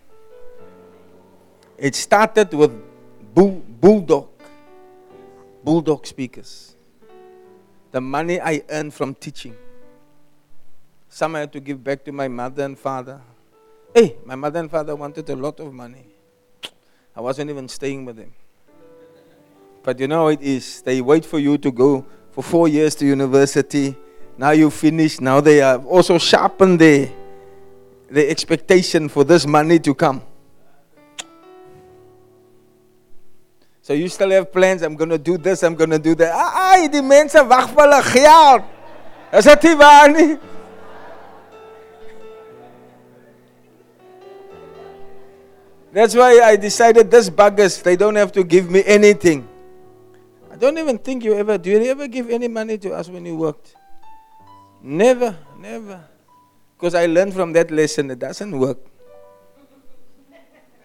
It started with bull, bulldog, bulldog speakers. The money I earned from teaching. Some I had to give back to my mother and father. Hey, my mother and father wanted a lot of money. I wasn't even staying with them. But you know it is. They wait for you to go for four years to university. Now you finish. Now they have also sharpened the, the expectation for this money to come. So you still have plans. I'm going to do this. I'm going to do that. Ah, ah, Ai, die mense wag vir hulle geld. Is dit nie waar nie? That's why I decided this buggers, they don't have to give me anything. I don't even think you ever, do you ever give any money to us when you worked? Never, never. Because I learned from that lesson, it doesn't work.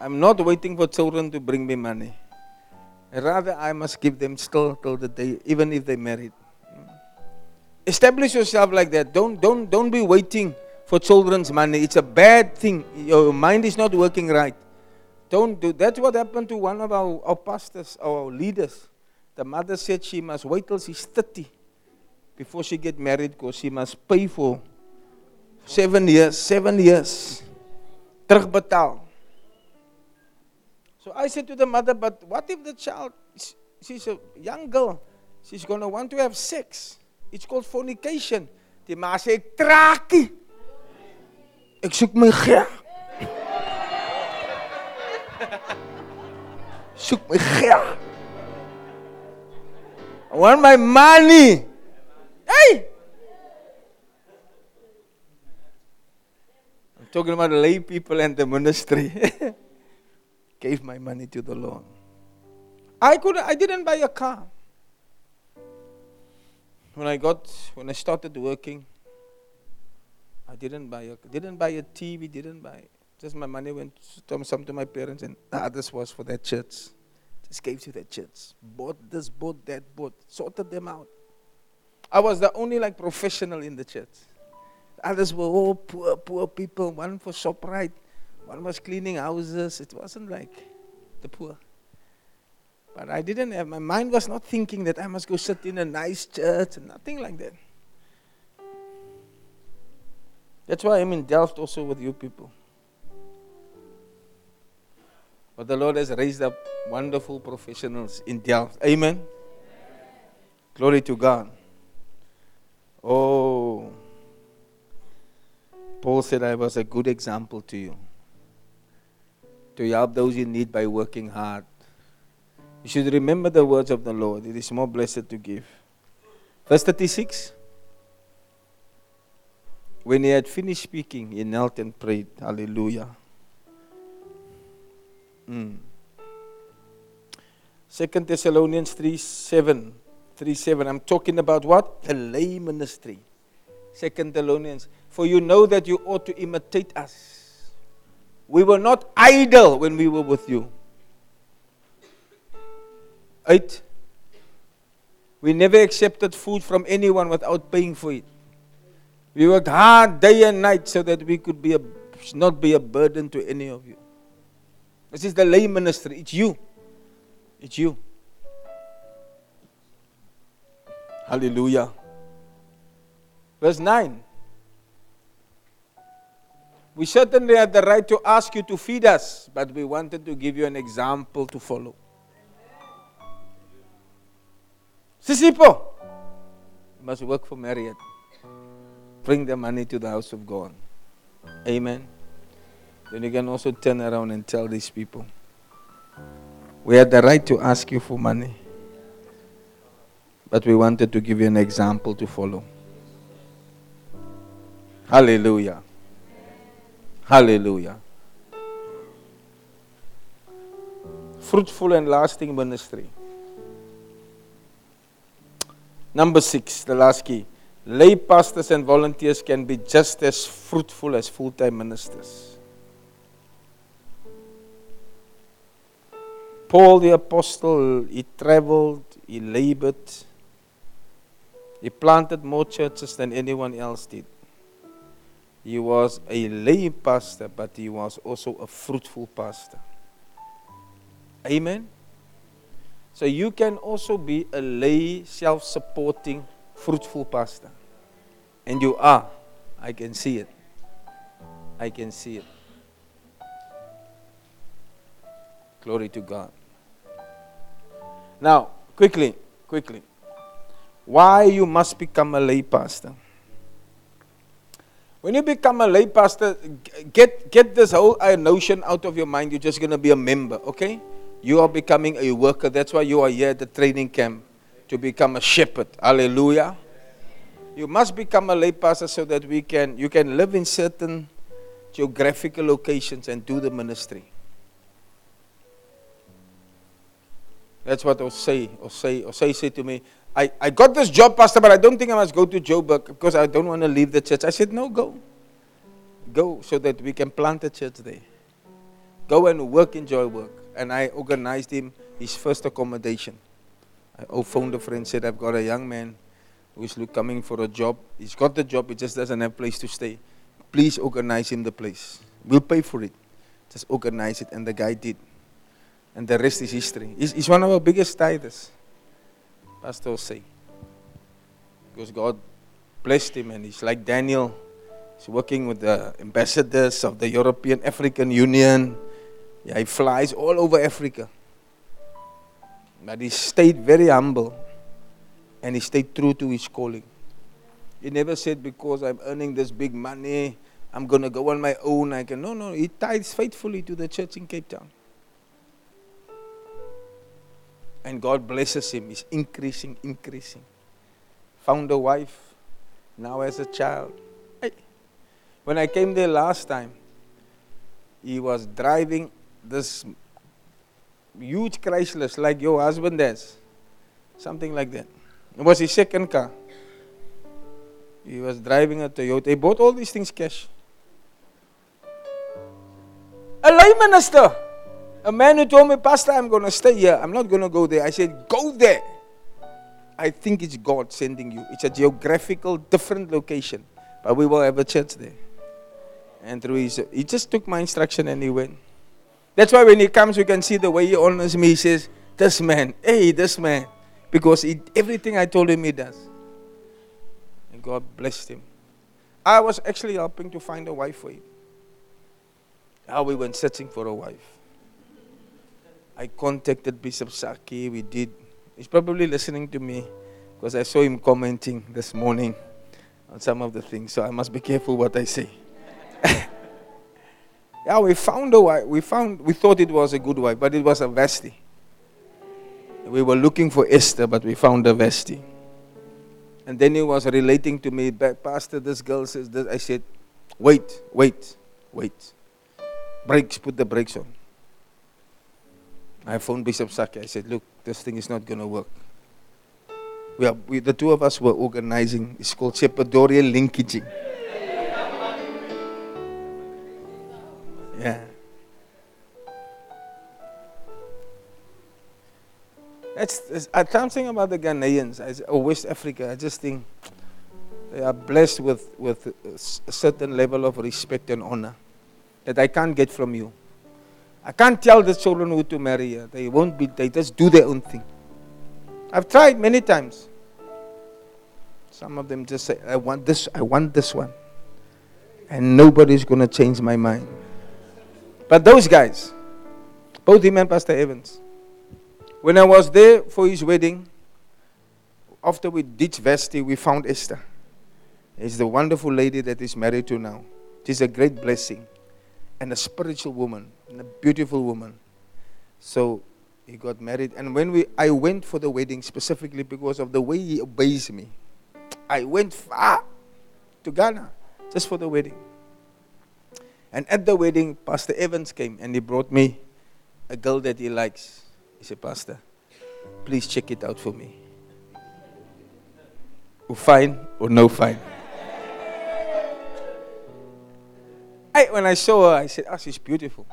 I'm not waiting for children to bring me money. Rather, I must give them still till the day, even if they married. Establish yourself like that. Don't, don't, don't be waiting for children's money. It's a bad thing. Your mind is not working right. Don't do that's what happened to one of our, our pastors, our leaders. The mother said she must wait till she's 30 before she get married because she must pay for seven years, seven years. So I said to the mother, but what if the child, she's a young girl, she's going to want to have sex. It's called fornication. Die ma sê, "Trakkie. Ek soek my geld." Soek my. I want my money. Hey! I'm talking about the lay people and the ministry. Gave my money to the Lord. I could I didn't buy a car. When I got when I started working, I didn't buy a didn't buy a TV, didn't buy just my money went to some to my parents, and the others was for that church. Just gave to that church. Bought this, bought that, bought, sorted them out. I was the only like professional in the church. Others were all poor, poor people. One for ShopRite, one was cleaning houses. It wasn't like the poor. But I didn't have, my mind was not thinking that I must go sit in a nice church and nothing like that. That's why I'm in Delft also with you people. But the Lord has raised up wonderful professionals in Delft. Amen. Glory to God. Oh. Paul said I was a good example to you. To help those in need by working hard. You should remember the words of the Lord. It is more blessed to give. Verse 36. When he had finished speaking, he knelt and prayed. Hallelujah. Mm. 2 Thessalonians 3 7. 3 7. I'm talking about what? The lay ministry. 2 Thessalonians. For you know that you ought to imitate us. We were not idle when we were with you. 8. We never accepted food from anyone without paying for it. We worked hard day and night so that we could be a, not be a burden to any of you. This is the lay ministry. It's you. It's you. Hallelujah. Verse 9. We certainly had the right to ask you to feed us, but we wanted to give you an example to follow. Sisipo, you must work for Marriott. Bring the money to the house of God. Amen. Then you can also turn around and tell these people we had the right to ask you for money, but we wanted to give you an example to follow. Hallelujah. Hallelujah. Fruitful and lasting ministry. Number six, the last key. Lay pastors and volunteers can be just as fruitful as full time ministers. Paul the apostle, he traveled, he labored, he planted more churches than anyone else did. He was a lay pastor, but he was also a fruitful pastor. Amen. So you can also be a lay, self supporting, fruitful pastor. And you are. I can see it. I can see it. Glory to God. Now, quickly, quickly. Why you must become a lay pastor? When you become a lay pastor, get, get this whole uh, notion out of your mind. You're just going to be a member, okay? You are becoming a worker. That's why you are here at the training camp to become a shepherd. Hallelujah. You must become a lay pastor so that we can you can live in certain geographical locations and do the ministry. That's what Osei, Osei, Osei said to me. I, I got this job, Pastor, but I don't think I must go to Joburg because I don't want to leave the church. I said, No, go. Go so that we can plant a church there. Go and work, enjoy work. And I organized him his first accommodation. I phoned a friend, said, I've got a young man who's coming for a job. He's got the job, he just doesn't have a place to stay. Please organize him the place. We'll pay for it. Just organize it. And the guy did. And the rest is history. He's, he's one of our biggest tithers, Pastor say. Because God blessed him and he's like Daniel. He's working with the ambassadors of the European African Union. Yeah, he flies all over Africa. But he stayed very humble and he stayed true to his calling. He never said, Because I'm earning this big money, I'm going to go on my own. I can. No, no. He tithes faithfully to the church in Cape Town. And God blesses him. He's increasing, increasing. Found a wife, now has a child. When I came there last time, he was driving this huge Chrysler like your husband has. Something like that. It was his second car. He was driving a Toyota. He bought all these things cash. A lay minister. A man who told me, Pastor, I'm going to stay here. I'm not going to go there. I said, Go there. I think it's God sending you. It's a geographical, different location. But we will have a church there. And through his, he just took my instruction and he went. That's why when he comes, you can see the way he honors me. He says, This man, hey, this man. Because he, everything I told him, he does. And God blessed him. I was actually helping to find a wife for him. How we went searching for a wife. I contacted Bishop Saki. We did. He's probably listening to me because I saw him commenting this morning on some of the things. So I must be careful what I say. yeah, we found a wife. We found. We thought it was a good wife, but it was a Vashti. We were looking for Esther, but we found a Vashti. And then he was relating to me, Pastor, this girl says this. I said, wait, wait, wait. Brakes, put the brakes on. I phoned Bishop Saki. I said, look, this thing is not going to work. We are, we, the two of us were organizing. It's called Shepherdorian linkaging. Yeah. That's, that's, I'm thinking about the Ghanaians or West Africa. I just think they are blessed with, with a certain level of respect and honor that I can't get from you. I can't tell the children who to marry. They won't be, they just do their own thing. I've tried many times. Some of them just say, I want this, I want this one. And nobody's going to change my mind. But those guys, both him and Pastor Evans, when I was there for his wedding, after we ditched Vashti, we found Esther. It's the wonderful lady that is married to now. She's a great blessing and a spiritual woman and a beautiful woman. So he got married. And when we, I went for the wedding specifically because of the way he obeys me. I went far to Ghana just for the wedding. And at the wedding, Pastor Evans came and he brought me a girl that he likes. He said, Pastor, please check it out for me. Or fine or no fine. I, when I saw her, I said, Oh, she's beautiful.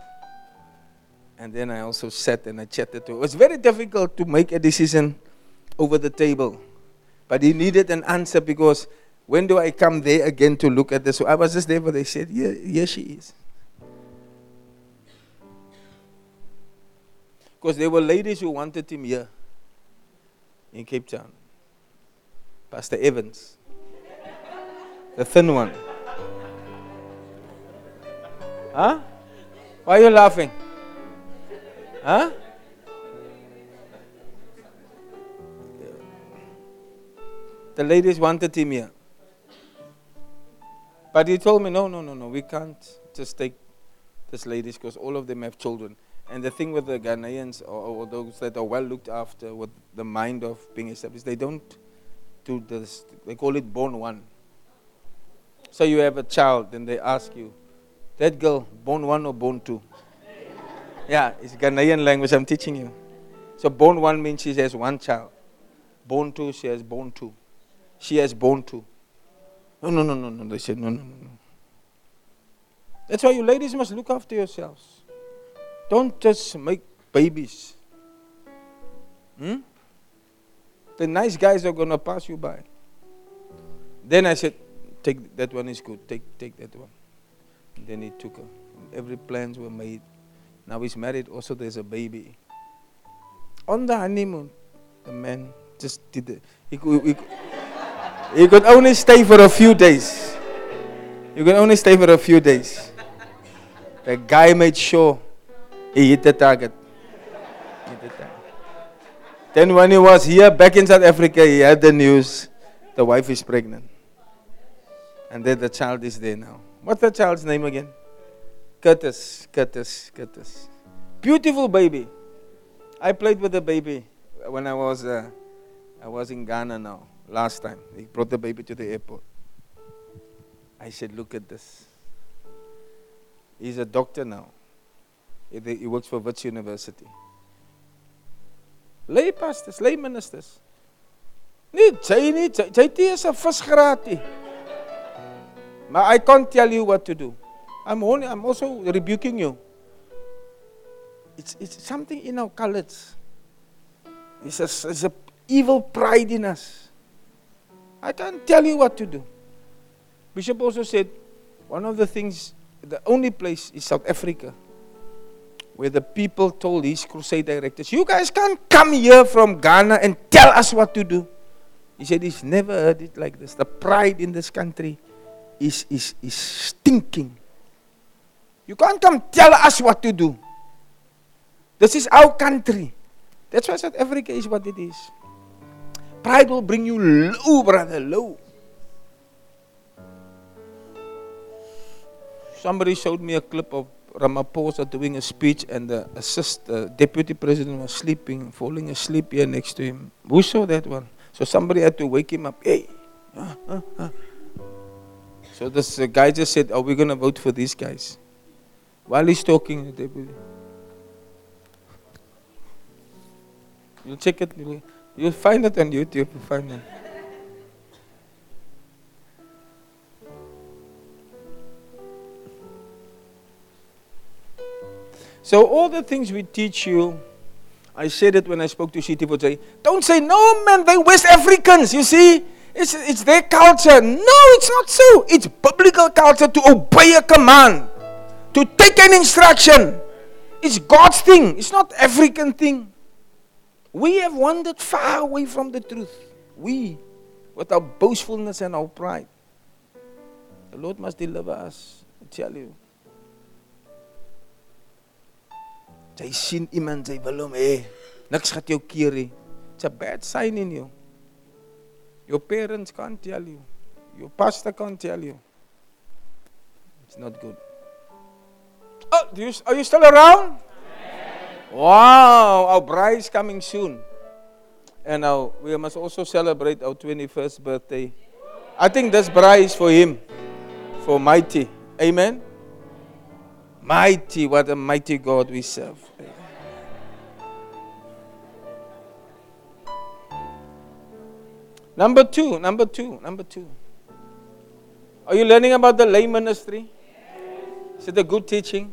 And then I also sat and I chatted to her. It was very difficult to make a decision over the table. But he needed an answer because when do I come there again to look at this? So I was just there, but they said, Yeah, yes, she is. Because there were ladies who wanted him here in Cape Town. Pastor Evans, the thin one. Huh? Why are you laughing? Huh? The ladies wanted him here. But he told me, no, no, no, no, we can't just take these ladies because all of them have children. And the thing with the Ghanaians or, or, those that are well looked after with the mind of being established, they don't do this. They call it born one. So you have a child, then they ask you, that girl, born one or born two? Yeah, it's Ghanaian language I'm teaching you. So born one means she has one child. Born two, she has born two. She has born two. No, no, no, no, no. They said, no, no, no, no. That's why you ladies must look after yourselves. Don't just make babies. Hmm? The nice guys are going to pass you by. Then I said, take that one is good. Take, take that one. Then he took her. Every plans were made. Now he's married. Also, there's a baby. On the honeymoon, the man just did it. He could, he, he could only stay for a few days. You can only stay for a few days. The guy made sure he hit the target. Hit the target. Then, when he was here back in South Africa, he had the news the wife is pregnant. And then the child is there now. What's the child's name again? Curtis, Curtis, Curtis. Beautiful baby. I played with the baby when I was uh, I was in Ghana now last time. He brought the baby to the airport. I said, "Look at this." He's a doctor now. He works for Wits University. Lay pastors, lay ministers. Nee, jy nie, jy jy 'n visgraat nie. I can't tell you what to do. I'm, only, I'm also rebuking you. It's, it's something in our colors. It's a, it's a evil pride in us. I can't tell you what to do. Bishop also said one of the things, the only place is South Africa where the people told his crusade directors, You guys can't come here from Ghana and tell us what to do. He said he's never heard it like this. The pride in this country is, is, is stinking. You can't come tell us what to do. This is our country. That's why South Africa is what it is. Pride will bring you low, brother, low. Somebody showed me a clip of Ramaphosa doing a speech, and the assist, deputy president was sleeping, falling asleep here next to him. Who saw that one? So somebody had to wake him up. Hey, uh, uh, uh. So this guy just said, "Are we going to vote for these guys?" While he's talking. You'll check it. You'll, find it on YouTube. You'll find it. So all the things we teach you, I said it when I spoke to Shiti Say, don't say, no man, they West Africans, you see. It's, it's their culture. No, it's not so. It's biblical culture to obey a command, to take an instruction. It's God's thing. It's not African thing. We have wandered far away from the truth. We, with our boastfulness and our pride. The Lord must deliver us. I tell you. Jy sien iemand jy wil. It's a bad sign in you. Your parents can't tell you. Your pastor can't tell you. It's not good. Oh, you, are you still around? Wow, our bride is coming soon. And now we must also celebrate our 21st birthday. I think this bride is for him, for mighty. Amen. Mighty, what a mighty God we serve. Number two, number two, number two. Are you learning about the lay ministry? Is it a good teaching?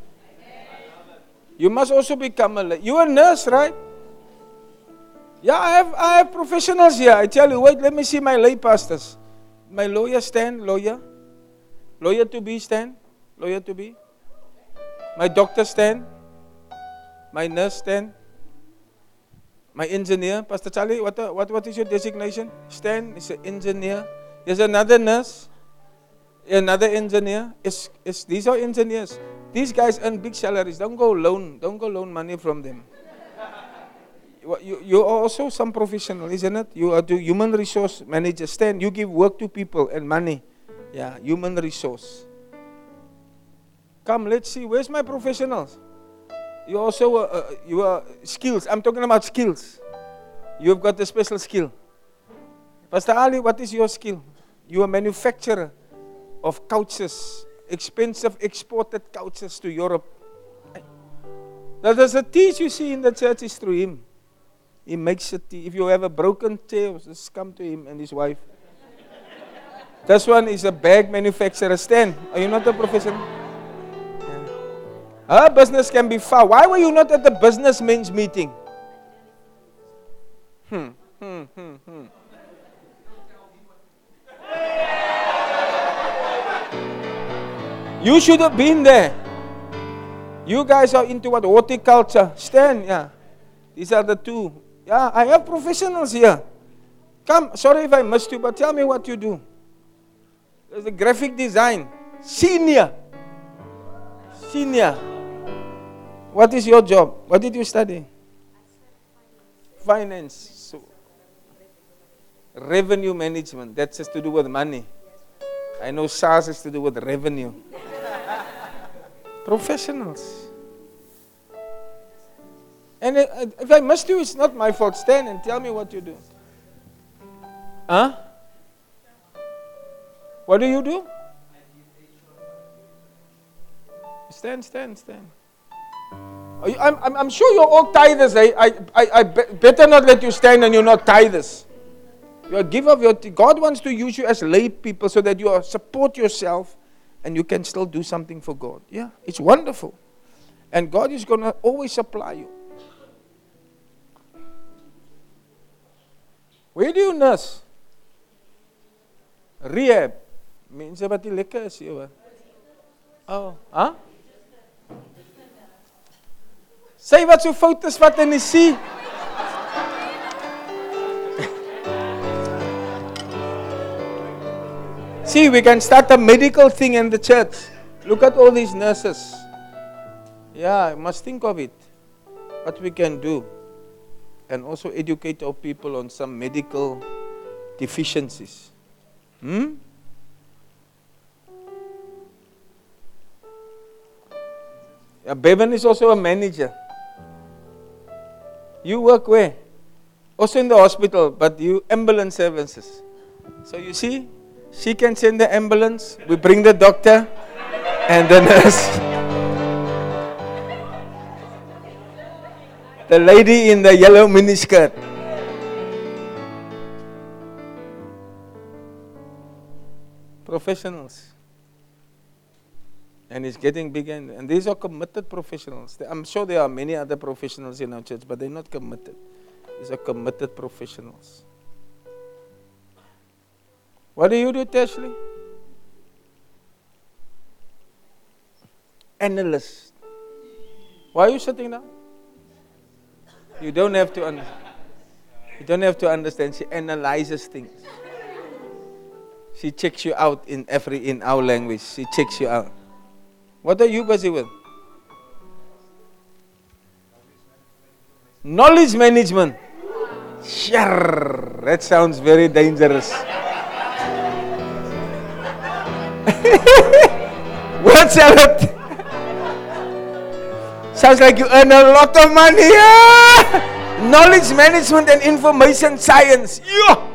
You must also become a lay. You're a nurse, right? Yeah, I have I have professionals here. I tell you, wait, let me see my lay pastors. My lawyer stand, lawyer. Lawyer to be stand. Lawyer to be. My doctor stand. My nurse stand. My engineer, Pastor Charlie, what, uh, what, what is your designation? Stan is an engineer. There's another nurse, another engineer. It's, it's, these are engineers. These guys earn big salaries. Don't go loan. Don't go loan money from them. you, you are also some professional, isn't it? You are the human resource manager. Stan, you give work to people and money. Yeah, human resource. Come, let's see. Where's my professionals? You also uh, uh, you are skills. I'm talking about skills. You've got a special skill. Pastor Ali, what is your skill? You are a manufacturer of couches, expensive exported couches to Europe. Now, there's a teach you see in the church is through him. He makes it. If you have a broken chair, just come to him and his wife. this one is a bag manufacturer. Stan, are you not a professional? Her business can be far. Why were you not at the businessmen's meeting? Hmm, hmm, hmm. You should have been there. You guys are into what? Horticulture. Stand, yeah. These are the two. Yeah, I have professionals here. Come, sorry if I missed you, but tell me what you do. There's a graphic design. Senior. Senior. What is your job? What did you study? Finance. So, revenue management. That has to do with money. I know SARS has to do with revenue. Professionals. And uh, if I must do, it's not my fault. Stand and tell me what you do. Huh? What do you do? Stand, stand, stand. I'm, I'm, I'm sure you're all tithers. I, I, I, I better not let you stand and you're not tithers. You are give of your. God wants to use you as lay people so that you support yourself and you can still do something for God. Yeah, it's wonderful. And God is going to always supply you. Where do you nurse? Rehab. Mense wat nie lekker is hier. Oh, huh? Sê wat so fout is wat in die see. See, we can start a medical thing in the church. Look at all these nurses. Yeah, I must think of it. What we can do. And also educate our people on some medical deficiencies. Hmm? Yeah, Bevan is also a manager. You work where? Also in the hospital, but you ambulance services. So you see, she can send the ambulance, we bring the doctor and the nurse. the lady in the yellow miniskirt. Professionals. And it's getting bigger, and, and these are committed professionals. I'm sure there are many other professionals in our church, but they're not committed. These are committed professionals. What do you do, Tashley? Analyst. Why are you sitting down? You don't have to understand. You don't have to understand. She analyzes things. She checks you out in every in our language. She checks you out. What are you busy with? Knowledge management. Sure. That sounds very dangerous. Word salad. Sounds like you earn a lot of money. Yeah. Knowledge management and information science. Yeah.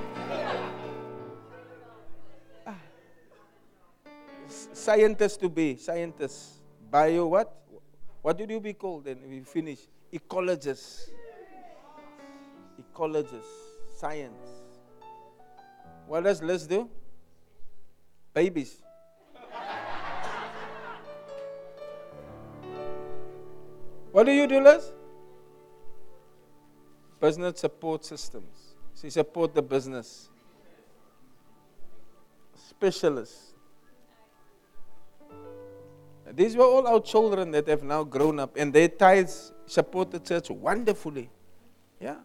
Scientist to be. Scientist. Bio what? What did you be called then? We finish. Ecologist. Ecologist. Science. What does Liz do? Babies. What do you do, Liz? Business support systems. She support the business. Specialists. These were all our children that have now grown up, and their tithes support the church wonderfully. Yeah.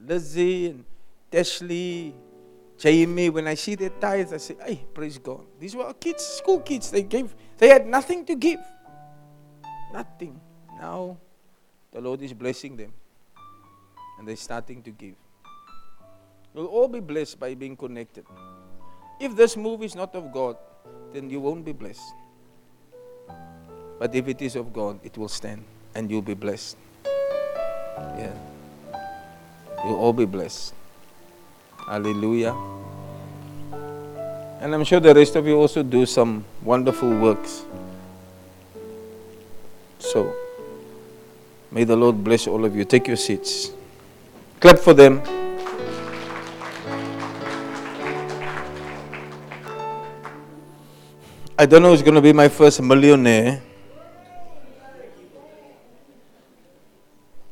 Lizzie and Tashley, Jamie, when I see their tithes, I say, hey, praise God. These were our kids, school kids. They gave, they had nothing to give. Nothing. Now the Lord is blessing them. And they're starting to give. We'll all be blessed by being connected. If this move is not of God, then you won't be blessed. But if it is of God, it will stand and you'll be blessed. Yeah. You'll all be blessed. Hallelujah. And I'm sure the rest of you also do some wonderful works. So, may the Lord bless all of you. Take your seats. Clap for them. I don't know who's going to be my first millionaire.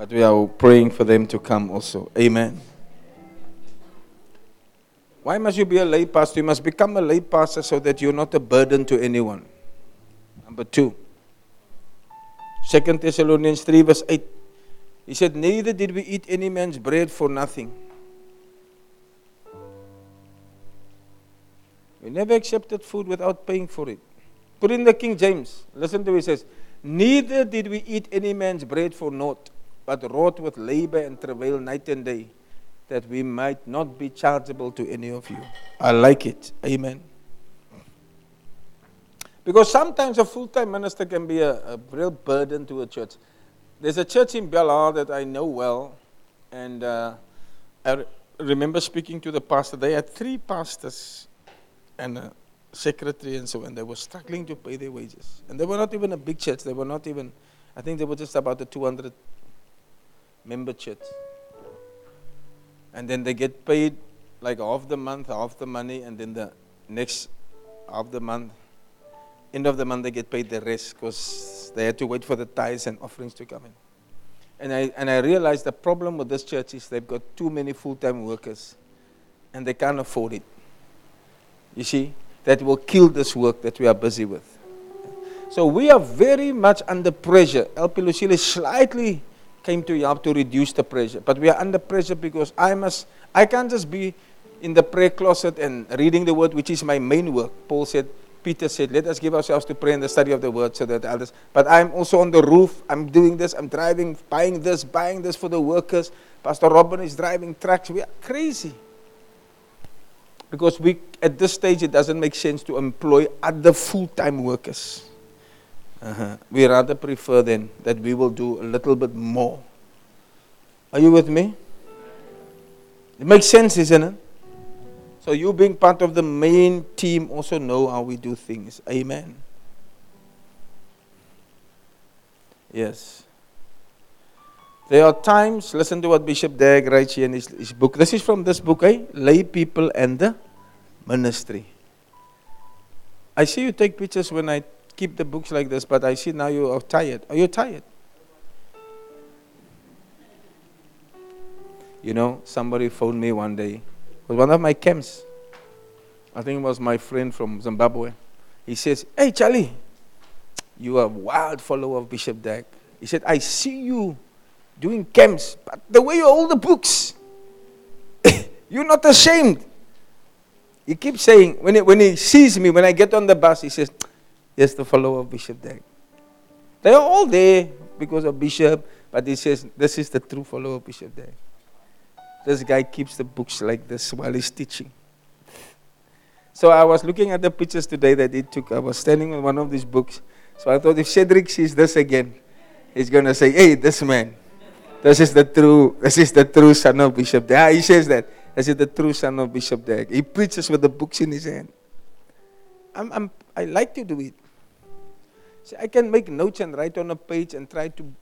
But we are praying for them to come also. Amen. Why must you be a lay pastor? You must become a lay pastor so that you're not a burden to anyone. Number two. Second Thessalonians 3, verse 8. He said, Neither did we eat any man's bread for nothing. We never accepted food without paying for it. Put in the King James. Listen to what he says. Neither did we eat any man's bread for naught but wrought with labor and travail night and day, that we might not be chargeable to any of you. I like it. Amen. Because sometimes a full time minister can be a, a, real burden to a church. There's a church in Bella that I know well, and uh, I re- remember speaking to the pastor. They had three pastors and a secretary and so on. They were struggling to pay their wages. And they were not even a big church. They were not even, I think they were just about the 200 member church. And then they get paid like half the month, half the money, and then the next half the month, end of the month, they get paid the rest because they had to wait for the tithes and offerings to come in. And I, and I realized the problem with this church is they've got too many full time workers and they can't afford it. You see, that will kill this work that we are busy with. So we are very much under pressure. LP Lucille is slightly came to help to reduce the pressure. But we are under pressure because I must, I can't just be in the prayer closet and reading the word, which is my main work. Paul said, Peter said, let us give ourselves to prayer and the study of the word so that others. But I'm also on the roof. I'm doing this. I'm driving, buying this, buying this for the workers. Pastor Robin is driving trucks. We are crazy. Because we, at this stage, it doesn't make sense to employ other full time workers. Uh-huh. We rather prefer then that we will do a little bit more. Are you with me? It makes sense, isn't it? So you being part of the main team also know how we do things. Amen. Yes. There are times, listen to what Bishop Dag writes here in his, his book. This is from this book, eh? Lay People and the Ministry. I see you take pictures when I keep the books like this, but I see now you are tired. Are you tired? You know, somebody phoned me one day. It was one of my camps. I think it was my friend from Zimbabwe. He says, Hey, Charlie, you are a wild follower of Bishop Dag. He said, I see you doing camps, but the way you hold the books, you're not ashamed. He keeps saying, when he, when he sees me, when I get on the bus, he says, Yes, the follower of Bishop Dag. They are all there because of Bishop, but he says, This is the true follower of Bishop Dag. This guy keeps the books like this while he's teaching. So I was looking at the pictures today that he took. I was standing with one of these books. So I thought if Cedric sees this again, he's gonna say, Hey, this man, this is the true, this is the true son of Bishop Dag. Ah, he says that. This is the true son of Bishop Dag. He preaches with the books in his hand. I'm, I'm, I like to do it. See, I can make notes and write on a page and try to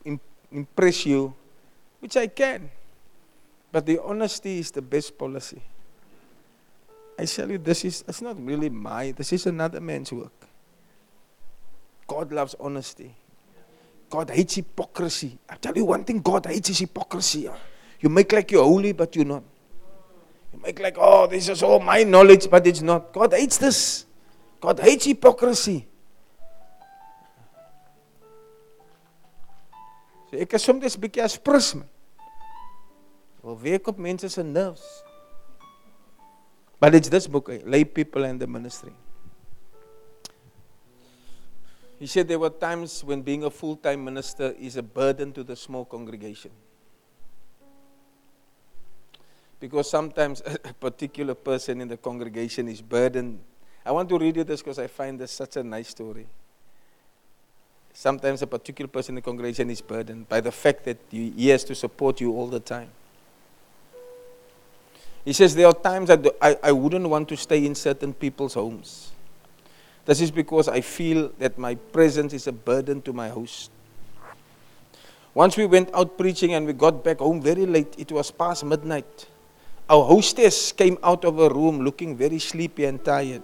impress you, which I can. But the honesty is the best policy. I tell you, this is it's not really my, this is another man's work. God loves honesty. God hates hypocrisy. I tell you one thing, God hates is hypocrisy. Ah. You make like you're holy, but you're not. You make like, oh, this is all my knowledge, but it's not. God hates this. God hates hypocrisy. So ek is soms bietjie aspris man. Wil werk op mense se nerves. But it's this book, Lay People and the Ministry. He said there were times when being a full time minister is a burden to the small congregation. Because sometimes a particular person in the congregation is burdened. I want to read you this because I find this such a nice story. Sometimes a particular person in the congregation is burdened by the fact that he has to support you all the time. He says there are times that I, I wouldn't want to stay in certain people's homes. This is because I feel that my presence is a burden to my host. Once we went out preaching and we got back home very late, it was past midnight. Our hostess came out of her room looking very sleepy and tired.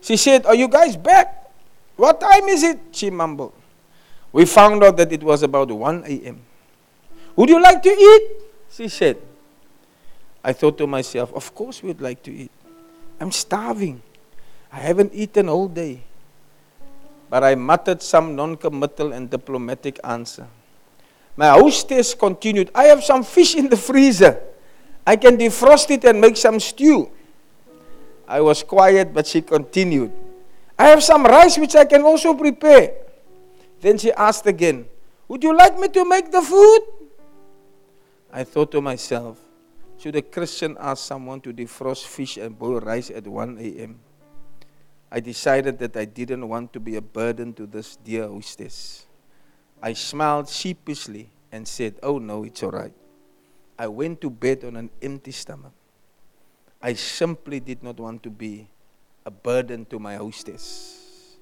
She said, Are you guys back? What time is it? She mumbled. We found out that it was about 1 a.m. Would you like to eat? She said. I thought to myself, Of course we'd like to eat. I'm starving. I haven't eaten all day. But I muttered some non committal and diplomatic answer. My hostess continued, I have some fish in the freezer. I can defrost it and make some stew. I was quiet, but she continued, I have some rice which I can also prepare. Then she asked again, Would you like me to make the food? I thought to myself, should a Christian ask someone to defrost fish and boil rice at 1 a.m.? I decided that I didn't want to be a burden to this dear hostess. I smiled sheepishly and said, Oh no, it's all right. I went to bed on an empty stomach. I simply did not want to be a burden to my hostess.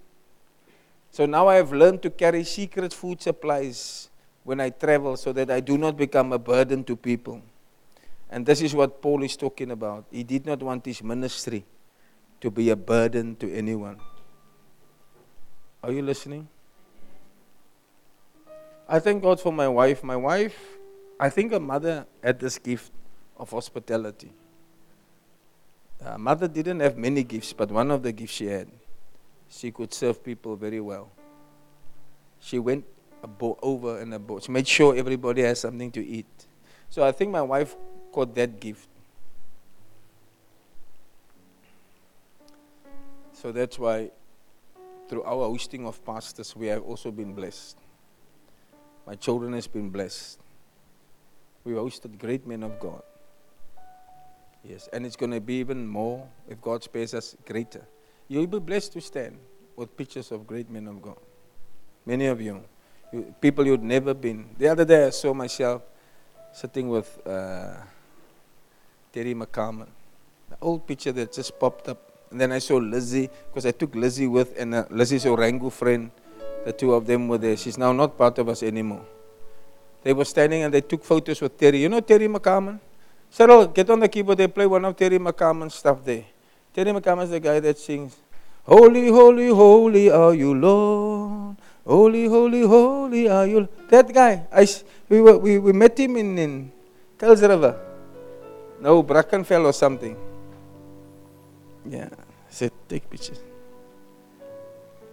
So now I have learned to carry secret food supplies when I travel so that I do not become a burden to people. And this is what Paul is talking about. He did not want his ministry to be a burden to anyone. Are you listening? I thank God for my wife. My wife, I think her mother had this gift of hospitality. Her mother didn't have many gifts, but one of the gifts she had, she could serve people very well. She went a bowl over and a bowl. She made sure everybody has something to eat. So I think my wife got that gift. So that's why through our hosting of pastors, we have also been blessed. My children has been blessed. We hosted great men of God. Yes, and it's going to be even more if God spares us greater. You'll be blessed to stand with pictures of great men of God. Many of you, you people you'd never been. The other day I saw myself sitting with uh, Terry MacAlmon, the old picture that just popped up. And then I saw Lizzie, because I took Lizzie with, and uh, Lizzie's Orangu friend. The two of them were there. She's now not part of us anymore. They were standing and they took photos with Terry. You know Terry MacAlmon? Cyril, oh, get on the keyboard. They play one of Terry MacAlmon's stuff there. Terry MacAlmon's the guy that sings, Holy, holy, holy are you, Lord. Holy, holy, holy are you. That guy, I, we, were, we, we met him in, in Kuils River. No, Brackenfell or something. Yeah. I said, take pictures.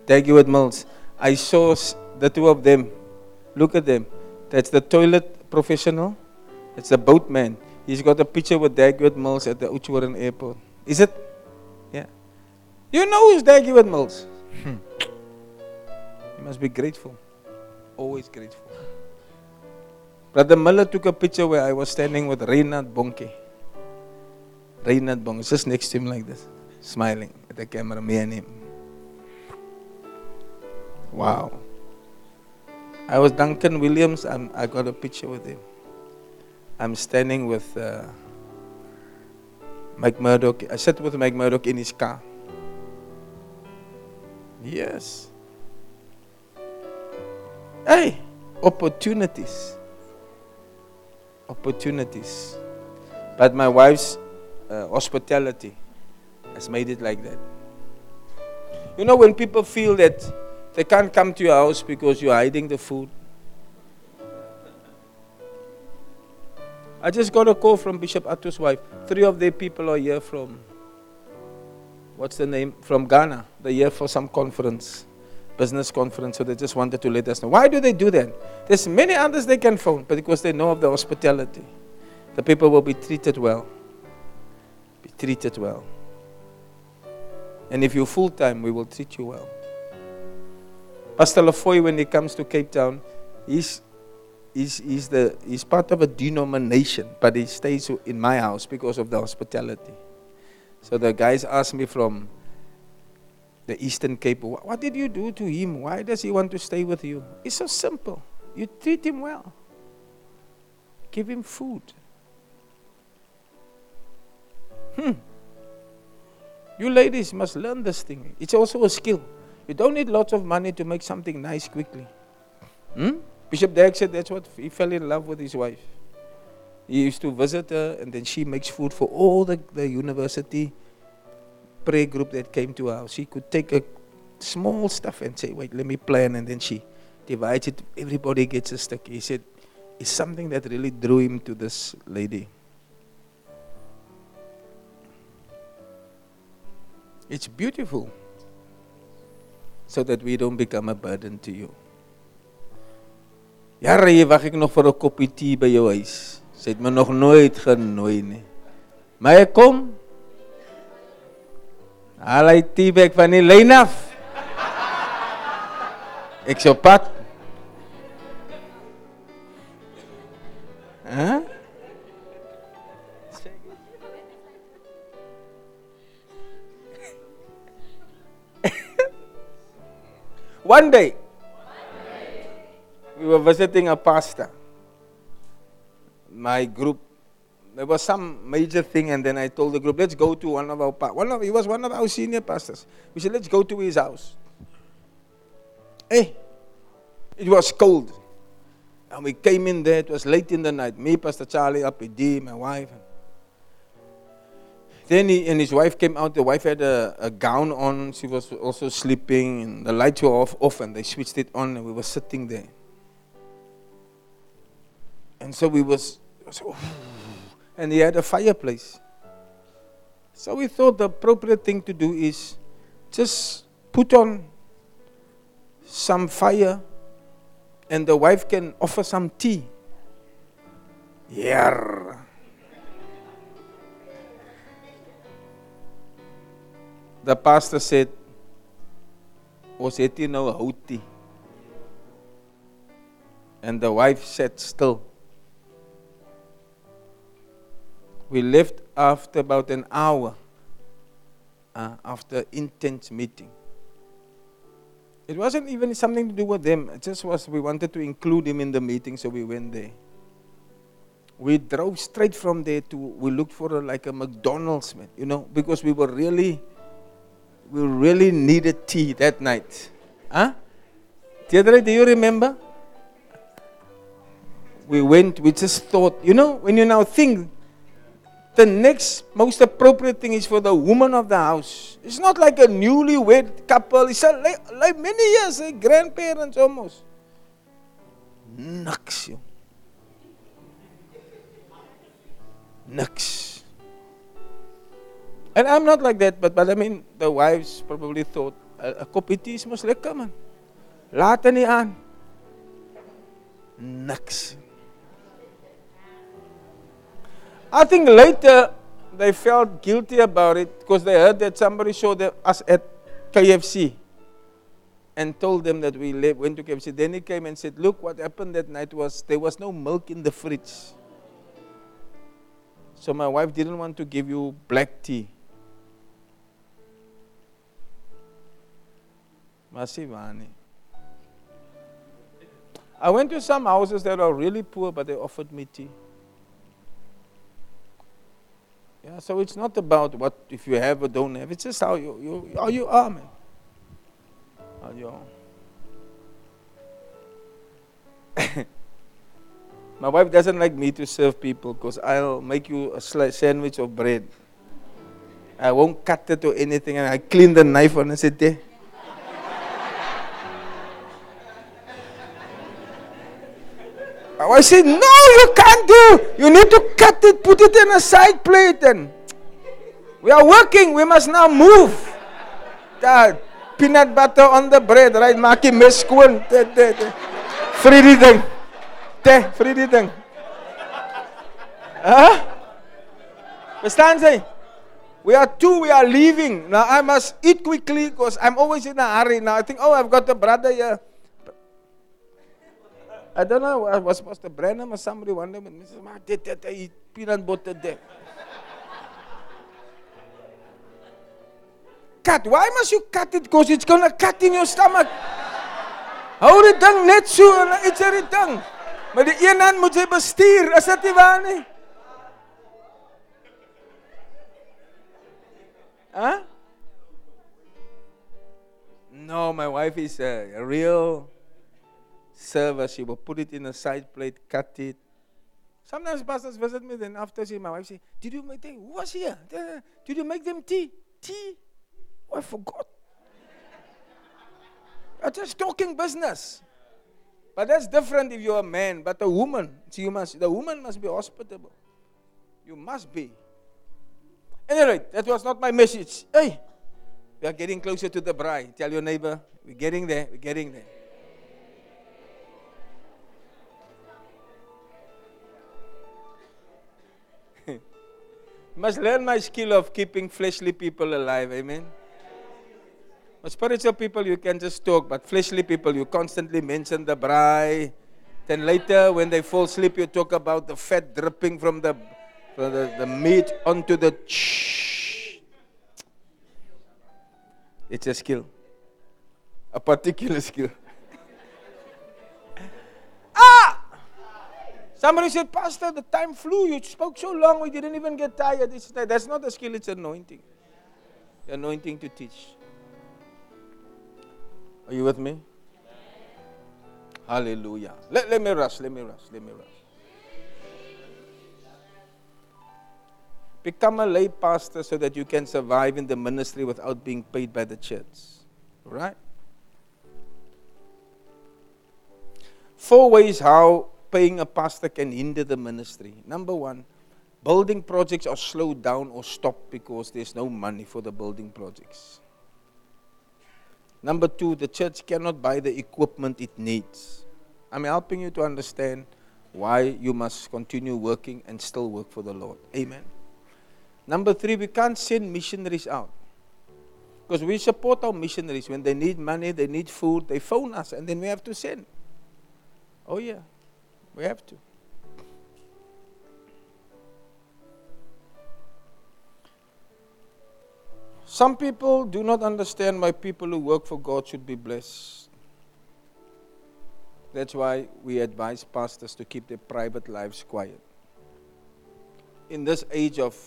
Thank you, Mills. I saw the two of them. Look at them. That's the toilet professional. It's the boatman. He's got a picture with Dag Heward-Mills at the Oudtshoorn airport. Is it? Yeah. You know who's Dag Heward-Mills? Hmm. You must be grateful. Always grateful. Brother Miller took a picture where I was standing with Reinhard Bonnke. Reinhard Bonnke, just next to him like this, smiling at the camera, me and him. Wow. I was Duncan Williams. I'm, I got a picture with him. I'm standing with uh, Mike Murdock. I sat with Mike Murdock in his car. Yes. Hey, opportunities. Opportunities. But my wife's uh, hospitality has made it like that. You know, when people feel that they can't come to your house because you're hiding the food. I just got a call from Bishop Atu's wife. Three of their people are here from, what's the name? From Ghana. They're here for some conference, business conference. So they just wanted to let us know. Why do they do that? There's many others they can phone, but because they know of the hospitality, the people will be treated well. Be treated well. And if you're full time, we will treat you well. Pastor Lafoy, when he comes to Cape Town, he's, he's, he's, the, he's part of a denomination, but he stays in my house because of the hospitality. So the guys asked me from the Eastern Cape, What did you do to him? Why does he want to stay with you? It's so simple. You treat him well, give him food. Hmm. You ladies must learn this thing. It's also a skill. You don't need lots of money to make something nice quickly. Hmm? Bishop said that's what he fell in love with his wife. He used to visit her, and then she makes food for all the, the university prayer group that came to her house. She could take a small stuff and say, Wait, let me plan, and then she divides it. Everybody gets a stick. He said, It's something that really drew him to this lady. It's beautiful so that we don't become a burden to you. Ja, ry wag ek nog vir 'n koppie tee by jou huis. Sy het my nog nooit genooi nie. Maar ek kom. Allei tee bek van die lyn af. Ek sou pat. Hæ? Huh? One day, we were visiting a pastor. My group, there was some major thing, and then I told the group, let's go to one of our, one of, he was one of our senior pastors. We said, let's go to his house. Hey, it was cold. And we came in there, it was late in the night. Me, Pastor Charlie, up with D, my wife. Then he and his wife came out. The wife had a, a gown on. She was also sleeping. And the lights were off, off, and they switched it on, and we were sitting there. And so we was, and he had a fireplace. So we thought the appropriate thing to do is just put on some fire and the wife can offer some tea. Yeah. The pastor said, Ons het hier nou houtie. And the wife sat still. We left after about an hour uh, after intense meeting. It wasn't even something to do with them. It just was we wanted to include him in the meeting, so we went there. We drove straight from there to we looked for a, like a McDonald's, man, you know, because we were really we really needed tea that night. Huh? Theodore, do you remember? We went, we just thought, you know, when you now think the next most appropriate thing is for the woman of the house. It's not like a newlywed couple. It's like, like many years, like grandparents almost. Niks, joh. And I'm not like that, but, but I mean, the wives probably thought, a, a tea is mos lekker, man. Laat er nie. I think later they felt guilty about it because they heard that somebody showed us at KFC and told them that we went to KFC. Then he came and said, Look, what happened that night was there was no milk in the fridge. So my wife didn't want to give you black tea. Masivani. I went to some houses that are really poor, but they offered me tea. Yeah, so it's not about what if you have or don't have. It's just how you, you how you are, man. How you are. My wife doesn't like me to serve people because I'll make you a sandwich of bread. I won't cut it or anything, and I clean the knife and I sit there. I said, No, you can't do. You need to cut it, put it in a side plate. And we are working. We must now move. That peanut butter on the bread, right? Maak jy mes skoon. Vry die ding. Te, vry die ding. Huh? We are two, we are leaving. Now I must eat quickly because I'm always in a hurry. Now I think, oh, I've got a brother here. I don't know, was Pastor Brennan or somebody one day, Mrs. Ma, did that, I eat peanut butter there. cut. Why must you cut it? Because it's going to cut in your stomach. Hou die ding net so en iets uit die ding. Maar die een hand moet jy bestuur, is dit nie waar nie? Huh? No, my wife is a, a real server. She will put it in a side plate, cut it. Sometimes pastors visit me, then after she, my wife say, Did you make them? Who was here? Did you make them tea? Tea? Oh, I forgot. I'm just talking business. But that's different if you're a man, but a woman. See, you must the woman must be hospitable. You must be. Anyway, that was not my message. Hey, we are getting closer to the bride. Tell your neighbor, we're getting there, we're getting there. Must learn my skill of keeping fleshly people alive. Amen. But spiritual people, you can just talk, but fleshly people, you constantly mention the bride. Then later, when they fall asleep, you talk about the fat dripping from the, from the, the meat onto the. Shh. It's a skill, a particular skill. Somebody said, Pastor, the time flew. You spoke so long, we didn't even get tired. It's, that's not a skill, it's anointing. The anointing to teach. Are you with me? Hallelujah. Let, let me rush, let me rush, let me rush. Become a lay pastor so that you can survive in the ministry without being paid by the church. Right? Four ways how paying a pastor can hinder the ministry. Number one, building projects are slowed down or stopped because there's no money for the building projects. Number two, the church cannot buy the equipment it needs. I'm helping you to understand why you must continue working and still work for the Lord. Amen. Number three, we can't send missionaries out. Because we support our missionaries. When they need money, they need food, they phone us, and then we have to send. Oh, yeah, we have to. Some people do not understand why people who work for God should be blessed. That's why we advise pastors to keep their private lives quiet. In this age of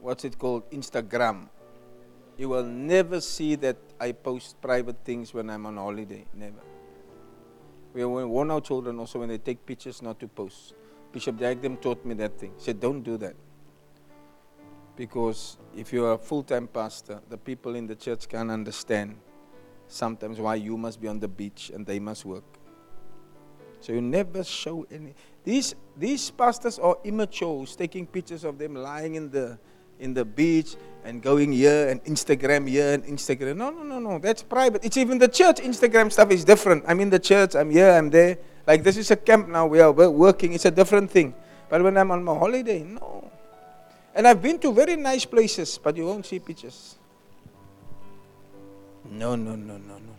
what's it called? Instagram. You will never see that I post private things when I'm on holiday. Never. We warn our children also when they take pictures not to post. Bishop Diagdem taught me that thing. He said, don't do that. Because if you're a full time pastor, the people in the church can't understand sometimes why you must be on the beach and they must work. So you never show any. These, these pastors are immature, taking pictures of them lying in the, in the beach and going here and Instagram here and Instagram. No, no, no, no. That's private. It's even the church Instagram stuff is different. I'm in the church, I'm here, I'm there. Like this is a camp now, we are working, it's a different thing. But when I'm on my holiday, no. And I've been to very nice places, but you won't see pictures. No, no, no, no, no.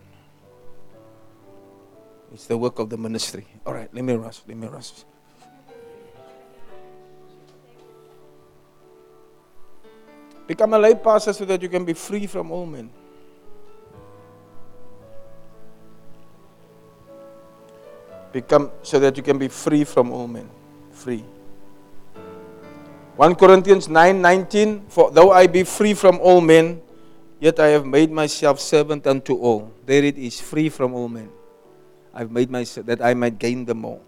It's the work of the ministry. All right, let me rush. Let me rush. Become a lay pastor so that you can be free from all men. Become so that you can be free from all men. Free. 1 Corinthians 9 19 For though I be free from all men, yet I have made myself servant unto all. There it is, free from all men. I've made myself that I might gain them all.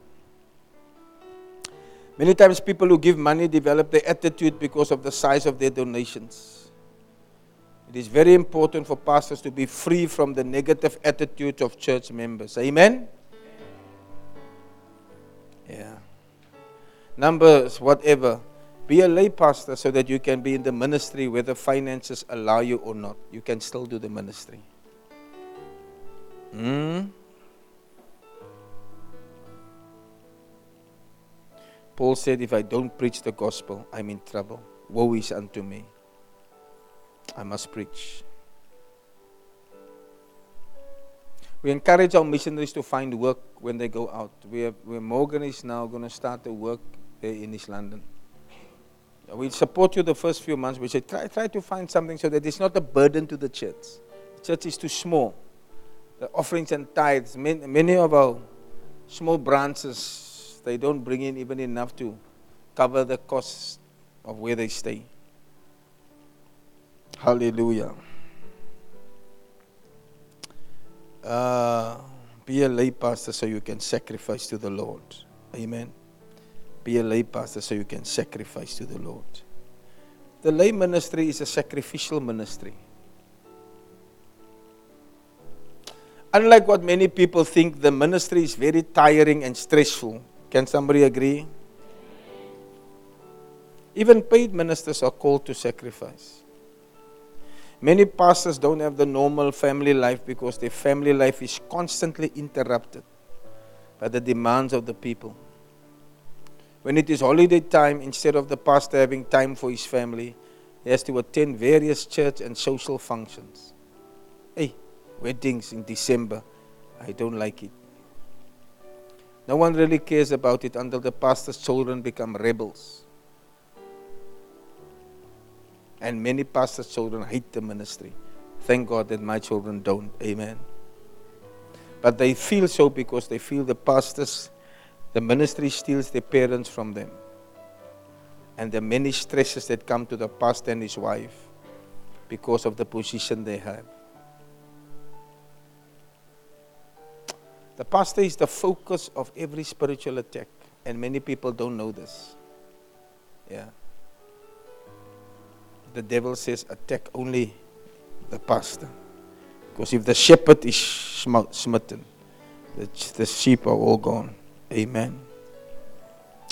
Many times, people who give money develop their attitude because of the size of their donations. It is very important for pastors to be free from the negative attitude of church members. Amen? Yeah. Numbers, whatever. Be a lay pastor so that you can be in the ministry whether finances allow you or not. You can still do the ministry. Hmm? Paul said, If I don't preach the gospel, I'm in trouble. Woe is unto me. I must preach. We encourage our missionaries to find work when they go out. We have, where Morgan is now going to start the work in East London. We support you the first few months. We say try, try to find something so that it's not a burden to the church. The church is too small. The offerings and tithes, many, many of our small branches they don't bring in even enough to cover the costs of where they stay. Hallelujah. Uh, be a lay pastor so you can sacrifice to the Lord. Amen. Be a lay pastor so you can sacrifice to the Lord. The lay ministry is a sacrificial ministry. Unlike what many people think, the ministry is very tiring and stressful. Can somebody agree? Even paid ministers are called to sacrifice. Many pastors don't have the normal family life because their family life is constantly interrupted by the demands of the people. When it is holiday time, instead of the pastor having time for his family, he has to attend various church and social functions. Hey, weddings in December. I don't like it. No one really cares about it until the pastor's children become rebels. And many pastors' children hate the ministry. Thank God that my children don't. Amen. But they feel so because they feel the pastors, the ministry steals their parents from them. And the many stresses that come to the pastor and his wife because of the position they have. The pastor is the focus of every spiritual attack, and many people don't know this. Yeah. The devil says, attack only the pastor. Because if the shepherd is smitten, the, the sheep are all gone. Amen.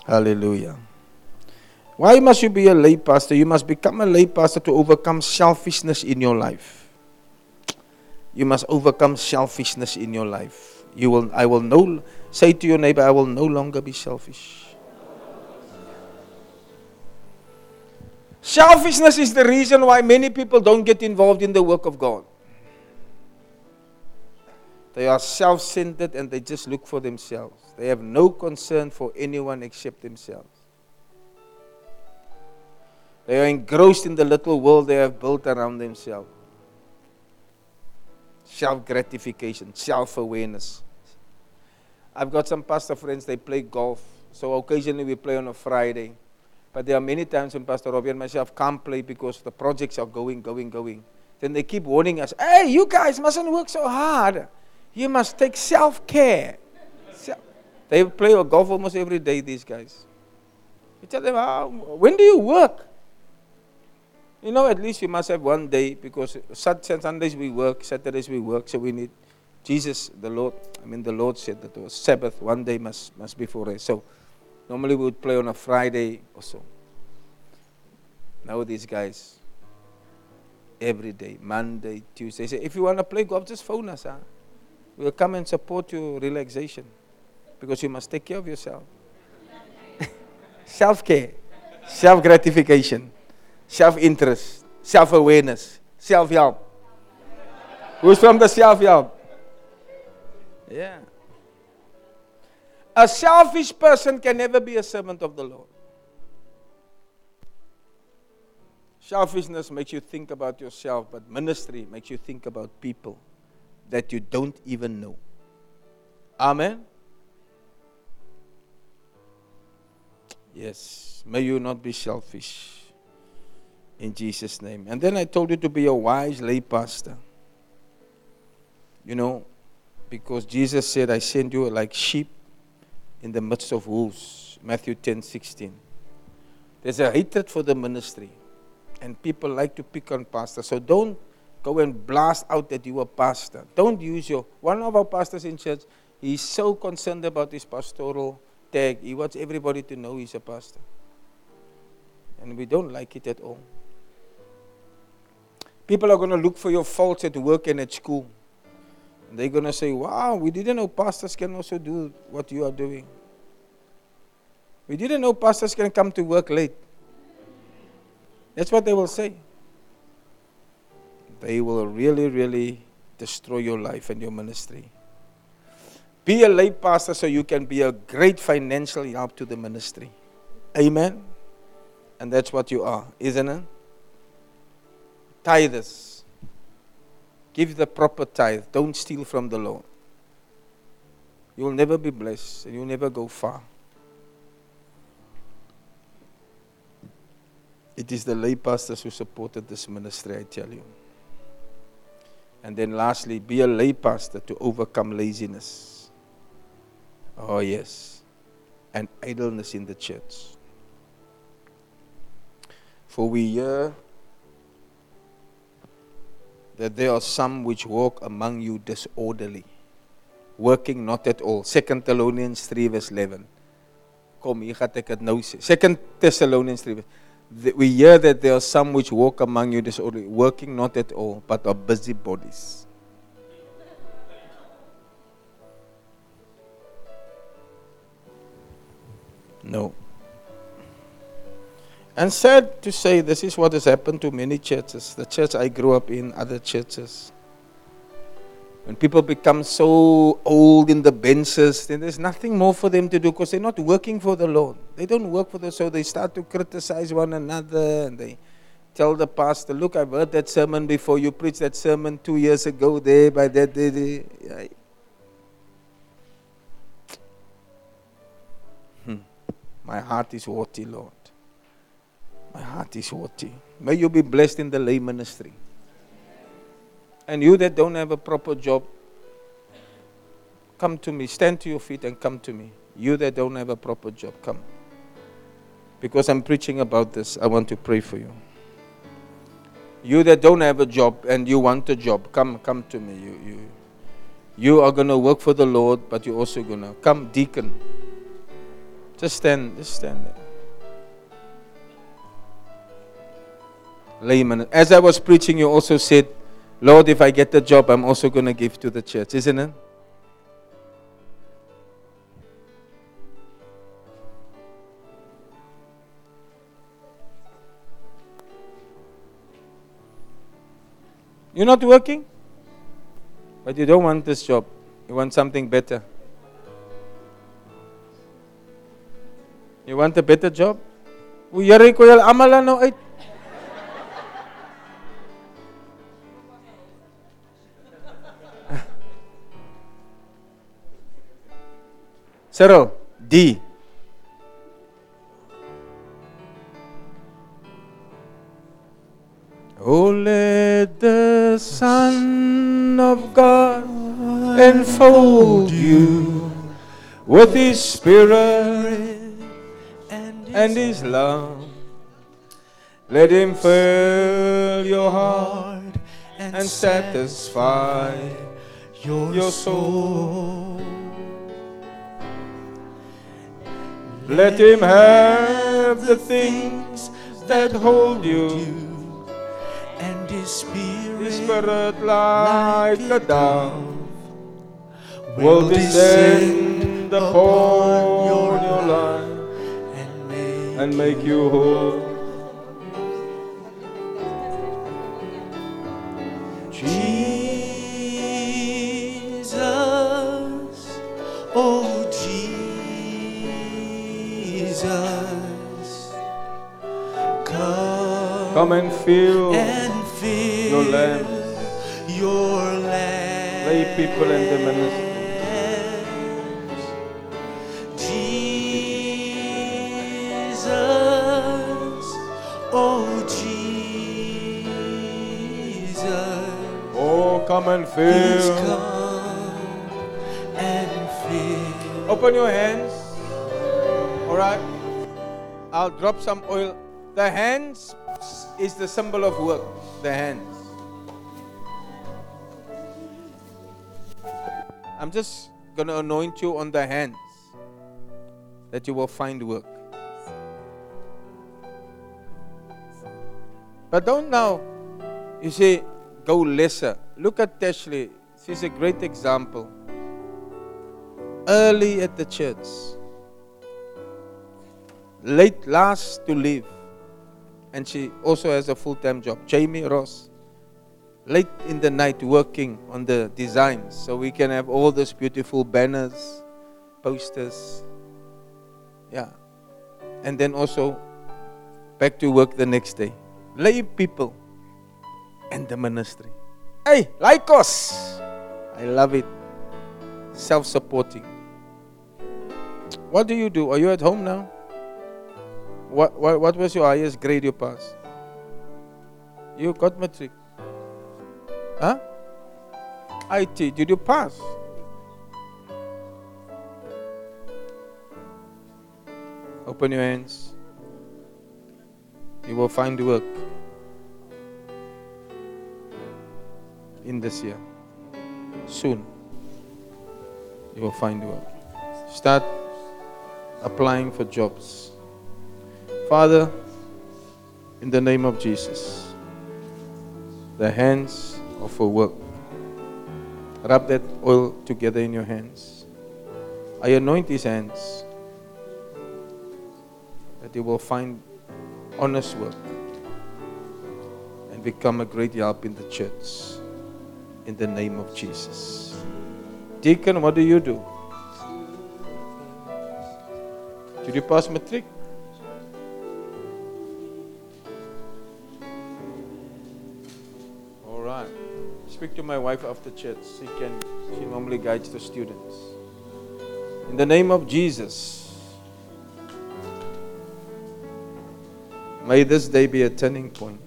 Hallelujah. Why must you be a lay pastor? You must become a lay pastor to overcome selfishness in your life. You must overcome selfishness in your life You will, I will no, say to your neighbor, I will no longer be selfish. Selfishness is the reason why many people don't get involved in the work of God. They are self centered and they just look for themselves. They have no concern for anyone except themselves. They are engrossed in the little world they have built around themselves. Self gratification, self awareness. I've got some pastor friends, they play golf. So occasionally we play on a Friday. But there are many times when Pastor Robbie and myself can't play because the projects are going, going, going. Then they keep warning us, hey, you guys mustn't work so hard. You must take self care. They play golf almost every day, these guys. We tell them, oh, when do you work? You know, at least you must have one day because Sundays we work, Saturdays we work, so we need Jesus, the Lord. I mean, the Lord said that it was Sabbath, one day must, must be for rest. So normally we would play on a Friday or so. Now these guys, every day, Monday, Tuesday, say, if you want to play golf, just phone us. Huh? We'll come and support your relaxation because you must take care of yourself. self care, self gratification self interest, self awareness, self help. Who's from the self help? Yeah. A selfish person can never be a servant of the Lord. Selfishness makes you think about yourself, but ministry makes you think about people that you don't even know. Amen. Yes. May you not be selfish in Jesus' name. And then I told you to be a wise lay pastor. You know, because Jesus said, I send you like sheep in the midst of wolves. Matthew 10 16. There's a hatred for the ministry, and people like to pick on pastors. So don't go and blast out that you are a pastor. Don't use your. One of our pastors in church, he's so concerned about his pastoral tag. He wants everybody to know he's a pastor. And we don't like it at all. People are going to look for your faults at work and at school. They're going to say, wow, we didn't know pastors can also do what you are doing. We didn't know pastors can come to work late. That's what they will say. They will really, really destroy your life and your ministry. Be a lay pastor so you can be a great financial help to the ministry. Amen. And that's what you are, isn't it? tithers. Give the proper tithe. Don't steal from the Lord. You will never be blessed and you'll never go far. It is the lay pastors who supported this ministry, I tell you. And then lastly, be a lay pastor to overcome laziness. Oh, yes. And idleness in the church. For we hear that there are some which walk among you disorderly, working not at all. Second Thessalonians 3 verse 11. Kom, hier ek nou sê. Second Thessalonians 3 we hear that there are some which walk among you disorderly, working not at all, but are busy bodies. No. And sad to say, this is what has happened to many churches. The church I grew up in, other churches. When people become so old in the benches, then there's nothing more for them to do because they're not working for the Lord. They don't work for the so they start to criticize one another and they tell the pastor, Look, I've heard that sermon before. You preached that sermon two years ago there by that day. Yeah. Hmm. My heart is haughty, Lord. My heart is haughty. May you be blessed in the lay ministry. And you that don't have a proper job, come to me. Stand to your feet and come to me. You that don't have a proper job, come. Because I'm preaching about this, I want to pray for you. You that don't have a job and you want a job, come come to me. You you you are gonna work for the Lord, but you're also gonna come deacon. Just stand, just stand there. layman. As I was preaching, you also said, Lord, if I get the job, I'm also going to give to the church, isn't it? You're not working, but you don't want this job. You want something better. You want a better job? Cyril, D. Oh, let the Son of God enfold you with His Spirit and His love. Let Him fill your heart and satisfy your soul. Let Him have the things that hold you. and His Spirit, His Spirit like a dove will descend upon your life and make and make you whole. Jesus, come, and fill and fill your lamp. your lamp. Lay people in the ministry. Jesus, oh Jesus, Oh, come and feel. fill. come and fill. Open your hands. All right. I'll drop some oil. The hands is the symbol of work. The hands. I'm just going to anoint you on the hands that you will find work. But don't now, you say, go lesser. Look at Tashley. She's a great example. Early at the church, late last to leave, and she also has a full time job. Jamie Ross, late in the night working on the designs so we can have all those beautiful banners, posters. Yeah. And then also back to work the next day. Lay people and the ministry. Hey, Laikos. I love it. Self supporting. What do you do? Are you at home now? What, what, what was your highest grade you passed? You got matric. Huh? IT. Did you pass? Open your hands. You will find work in this year. Soon. You will find work. Start applying for jobs. Father, in the name of Jesus, the hands of for work. Rub that oil together in your hands. I anoint his hands that he will find honest work and become a great help in the church. In the name of Jesus. Deacon, what do you do? Did you pass matric? Right. Speak to my wife after church. She can. She normally guides the students. In the name of Jesus. May this day be a turning point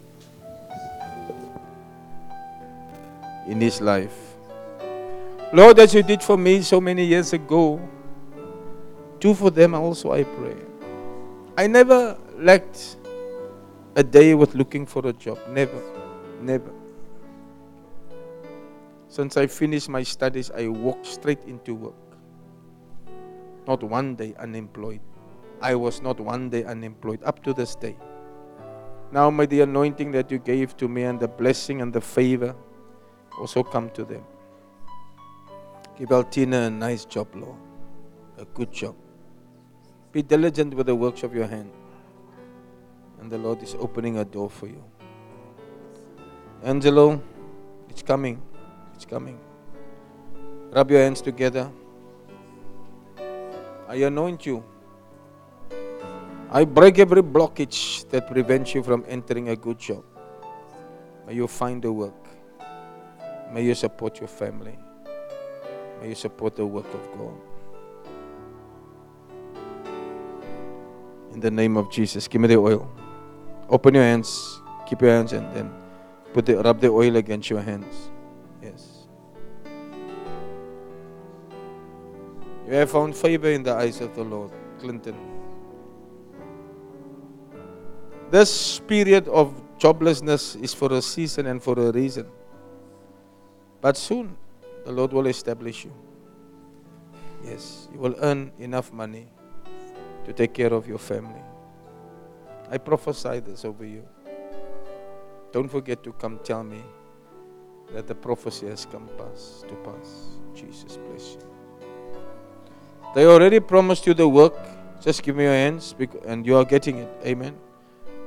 in his life. Lord, as you did for me so many years ago, do for them also, I pray. I never lacked a day with looking for a job. Never. Never. Since I finished my studies, I walked straight into work. Not one day unemployed. I was not one day unemployed up to this day. Now may the anointing that you gave to me and the blessing and the favor also come to them. Give Altina a nice job, Lord. A good job. Be diligent with the works of your hand. And the Lord is opening a door for you. Angelo, It's coming. It's coming. Rub your hands together. I anoint you. I break every blockage that prevents you from entering a good job. May you find the work. May you support your family. May you support the work of God. In the name of Jesus, give me the oil. Open your hands. Keep your hands and then put the, rub the oil against your hands. Yes. You have found favor in the eyes of the Lord, Clinton. This period of joblessness is for a season and for a reason. But soon, the Lord will establish you. Yes, you will earn enough money to take care of your family. I prophesy this over you. Don't forget to come tell me that the prophecy has come pass, to pass. Jesus bless you. They already promised you the work. Just give me your hands and you are getting it. Amen.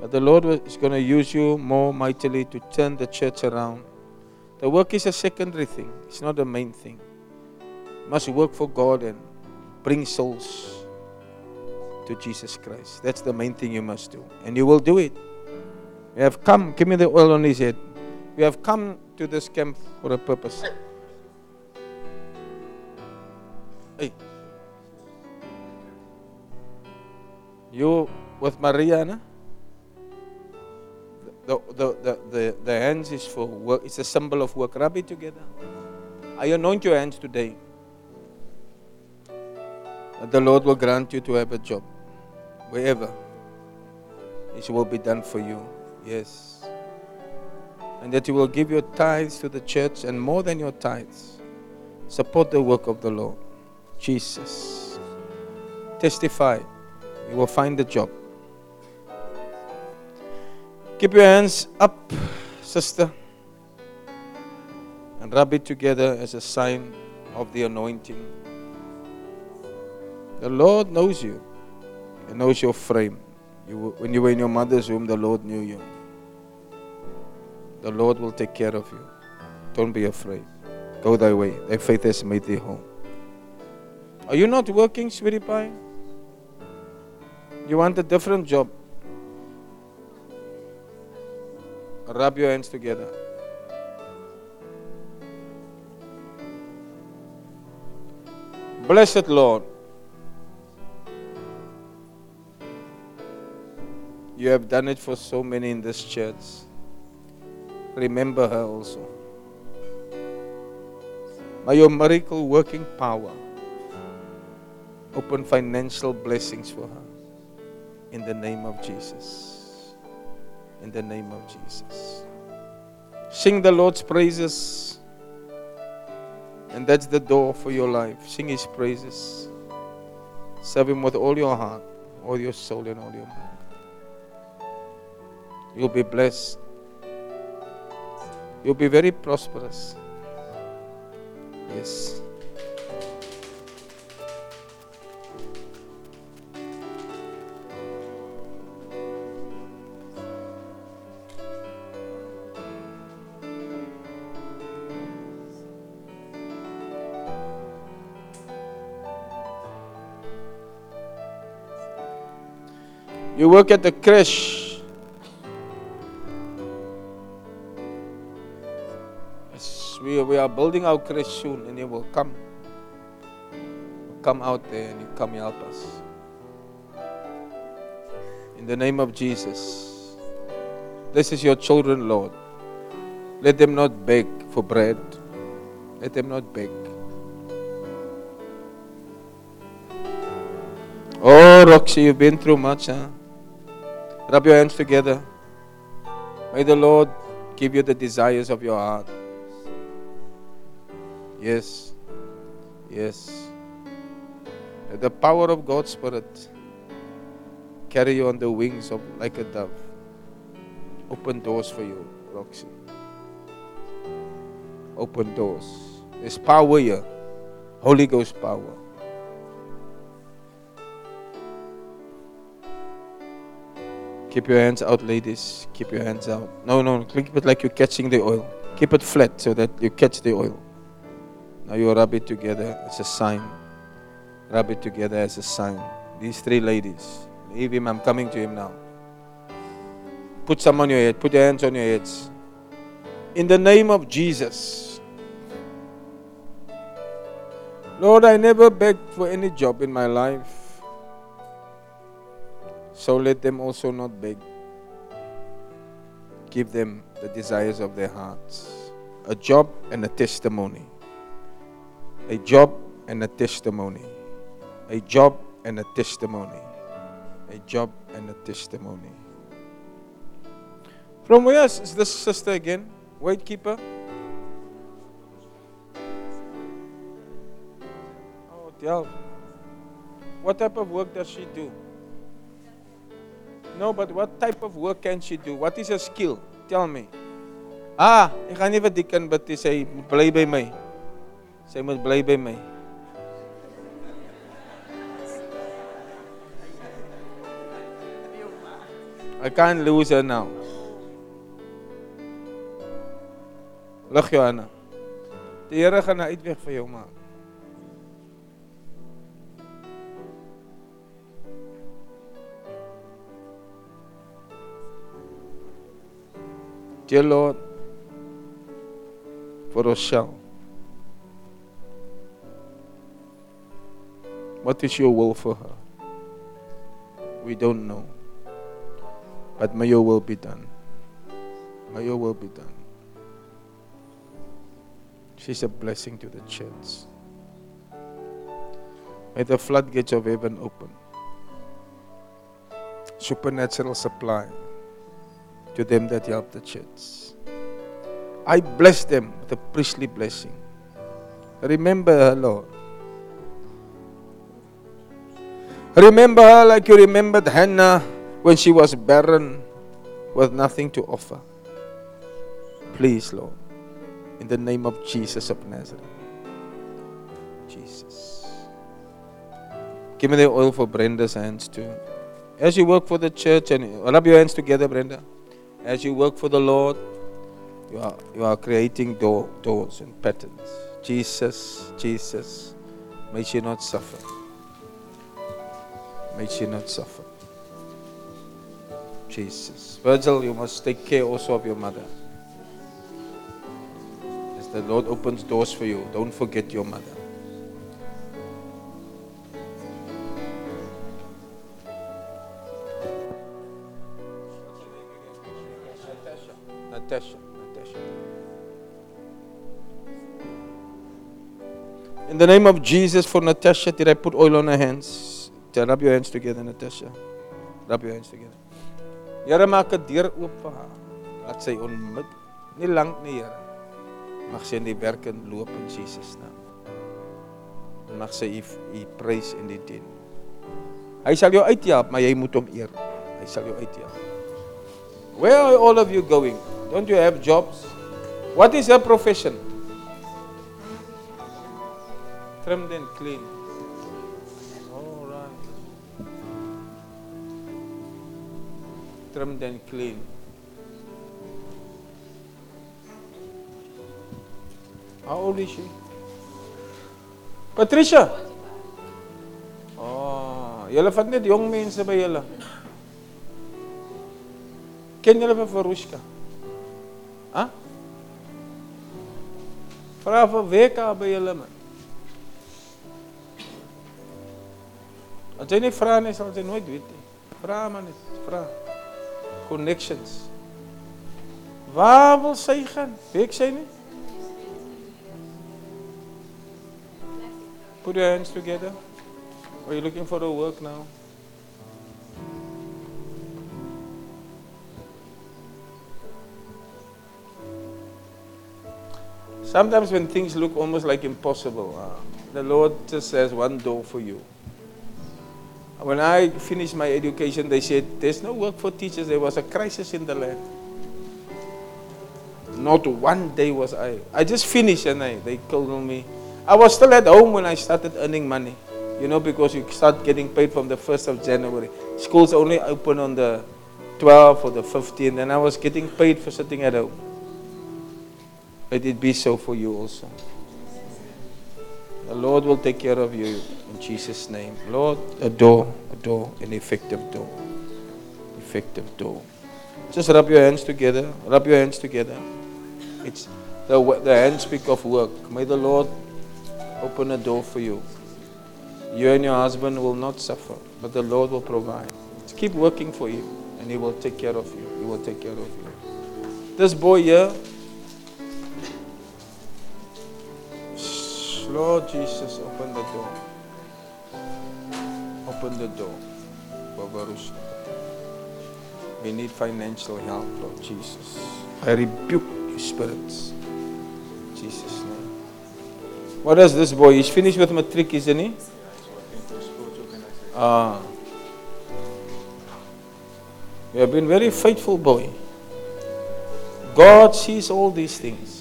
But the Lord is going to use you more mightily to turn the church around. The work is a secondary thing, it's not the main thing. You must work for God and bring souls to Jesus Christ. That's the main thing you must do. And you will do it. We have come, give me the oil on his head. We have come to this camp for a purpose. Hey. You with Maria, no? The, the, the, the, the hands is for work. It's a symbol of work. Rub it together. I anoint your hands today. That the Lord will grant you to have a job. Wherever. It will be done for you. Yes. And that you will give your tithes to the church and more than your tithes. Support the work of the Lord. Jesus. Testify. You will find the job. Keep your hands up, sister, and rub it together as a sign of the anointing. The Lord knows you, He knows your frame. You, when you were in your mother's womb, the Lord knew you. The Lord will take care of you. Don't be afraid. Go thy way. Thy faith has made thee whole. Are you not working, sweetie pie? You want a different job. Rub your hands together. Blessed Lord, you have done it for so many in this church. Remember her also. By your miracle working power open financial blessings for her. In the name of Jesus. In the name of Jesus. Sing the Lord's praises. And that's the door for your life. Sing His praises. Serve Him with all your heart, all your soul, and all your mind. You'll be blessed. You'll be very prosperous. Yes. You work at the creche. Yes, we, we are building our creche soon, and you will come. Come out there and you come help us. In the name of Jesus. This is your children, Lord. Let them not beg for bread. Let them not beg. Oh, Roxy, you've been through much, huh? Rub your hands together. May the Lord give you the desires of your heart. Yes. Yes. Let the power of God's Spirit carry you on the wings of like a dove. Open doors for you, Roxy. Open doors. There's power here. Holy Ghost power. Keep your hands out, ladies. Keep your hands out. No, no, keep it like you're catching the oil. Keep it flat so that you catch the oil. Now you rub it together as a sign. Rub it together as a sign. These three ladies. Leave him. I'm coming to him now. Put some on your head. Put your hands on your heads. In the name of Jesus. Lord, I never begged for any job in my life. So let them also not beg. Give them the desires of their hearts. A job and a testimony. A job and a testimony. A job and a testimony. A job and a testimony. From where is this sister again? White keeper? Oh, tell. What type of work does she do? No, but what type of work can she do? What is her skill? Tell me. Ah, ek gaan nie vir die kind bid nie. Sy moet bly by my. Sy moet bly by my. I can't lose her now. Lig Johanna. Die Here gaan 'n uitweg vir jou maak. Dear Lord, for Rochelle, what is your will for her? We don't know. But may your will be done. May your will be done. She's a blessing to the church. May the floodgates of heaven open. Supernatural supply to them that help the church. I bless them with a priestly blessing. Remember her, Lord. Remember her like you remembered Hannah when she was barren with nothing to offer. Please, Lord, in the name of Jesus of Nazareth. Jesus. Give me the oil for Brenda's hands too. As you work for the church, and rub your hands together, Brenda. As you work for the Lord, you are, you are creating door, doors and patterns. Jesus, Jesus, may she not suffer. May she not suffer. Jesus. Virgil, you must take care also of your mother. As the Lord opens doors for you, don't forget your mother. Natasha, Natasha. In the name of Jesus for Natasha, did I put oil on her hands? Tell, rub your hands together, Natasha. Rub your hands together. Here maak 'n deur oop vir haar. Laat sy onmid nie lank nie, Here. Mag sy in die werk en loop in Jesus naam. En mag sy u u prys en die dien. Hy sal jou uithelp, maar jy moet hom eer. Hy sal jou uithelp. Where are all of you going? Don't you have jobs? What is your profession? Trimmed and clean. All right. Trimmed and clean. How old is she? Patricia. Oh, julle vat net jong mense by julle. Ken julle vir Verushka? Hæ? Vra vir Weka by julle man. As jy nie vra nie, sal jy nooit weet nie. Vra man net, vra. Connections. Waar wil sy gaan? Weet sy nie? Put your hands together. Are you looking for a work now? Sometimes when things look almost like impossible, uh, the Lord just has one door for you. When I finished my education, they said, There's no work for teachers. There was a crisis in the land. Not one day was I. I just finished and I, they called me. I was still at home when I started earning money. You know, because you start getting paid from the 1st of January. Schools only open on the 12th or the 15th, and I was getting paid for sitting at home. Let it be so for you also. The Lord will take care of you in Jesus' name. Lord, a door, a door, an effective door. Effective door. Just rub your hands together. Rub your hands together. It's the, the hands speak of work. May the Lord open a door for you. You and your husband will not suffer, but the Lord will provide. Just keep working for Him, and He will take care of you. He will take care of you. This boy here, Lord Jesus, open the door. Open the door. Babarusha. We need financial help, Lord Jesus. I rebuke you spirits. Jesus' name. What does this boy? He's finished with matric, isn't he? Ah. You have been very faithful boy. God sees all these things.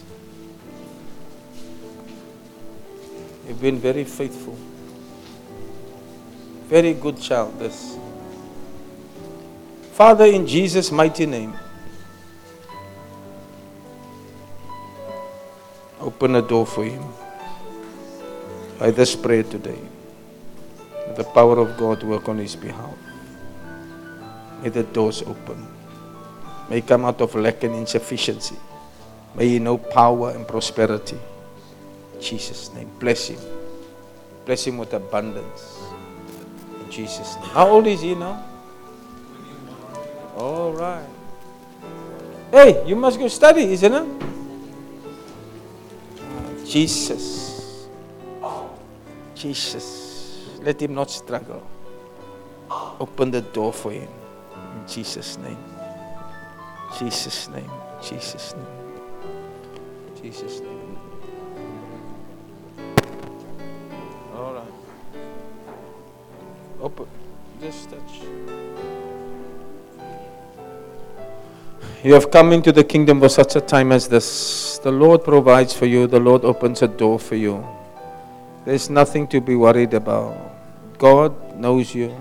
You've been very faithful. Very good child, this. Father, in Jesus' mighty name, open a door for him. By this prayer today, may the power of God work on his behalf. May the doors open. May he come out of lack and insufficiency. May he know power and prosperity. Jesus' name. Bless him. Bless him with abundance. In Jesus' name. How old is he now? All right. Hey, you must go study, isn't it? Jesus. Jesus. Let him not struggle. Open the door for him. In Jesus' name. Jesus' name. Jesus' name. Jesus' name. Open. Just touch. You have come into the kingdom for such a time as this. The Lord provides for you, the Lord opens a door for you. There's nothing to be worried about. God knows you,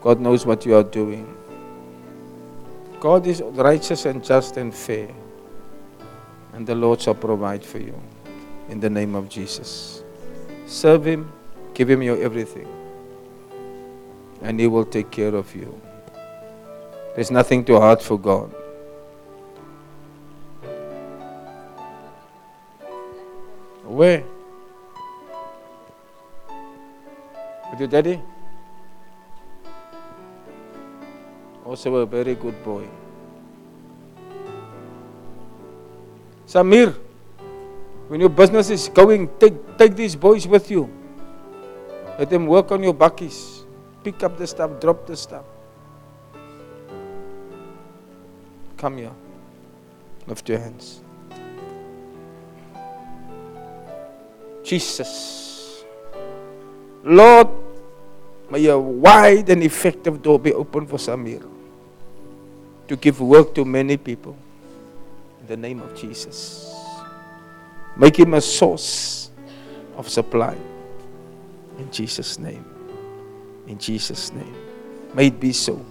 God knows what you are doing. God is righteous and just and fair, and the Lord shall provide for you in the name of Jesus. Serve Him, give Him your everything, and He will take care of you. There's nothing too hard for God. Where? With your daddy? Also a very good boy. Samir, when your business is going, take, take these boys with you. Let them work on your bakkies. Pick up the stuff, drop the stuff. Come here. Lift your hands. Jesus. Lord, may a wide and effective door be open for Samir to give work to many people. In the name of Jesus. Make him a source of supply. In Jesus' name. In Jesus' name. May it be so.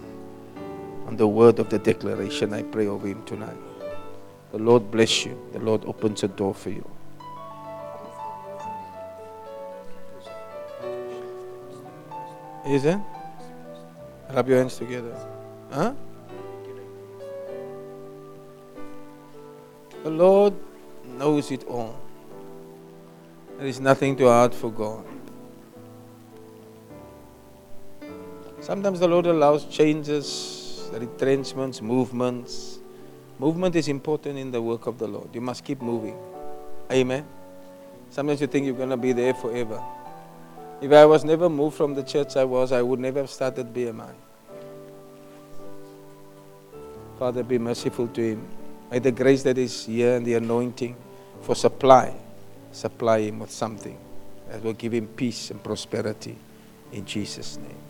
On the word of the declaration, I pray over him tonight. The Lord bless you. The Lord opens a door for you. Is it? Rub your hands together. Huh? The Lord knows it all. There is nothing too hard for God. Sometimes the Lord allows changes, retrenchments, movements. Movement is important in the work of the Lord. You must keep moving. Amen. Sometimes you think you're going to be there forever. If I was never moved from the church I was, I would never have started BMI. Father, be merciful to him. May the grace that is here and the anointing for supply, supply him with something that will give him peace and prosperity in Jesus' name.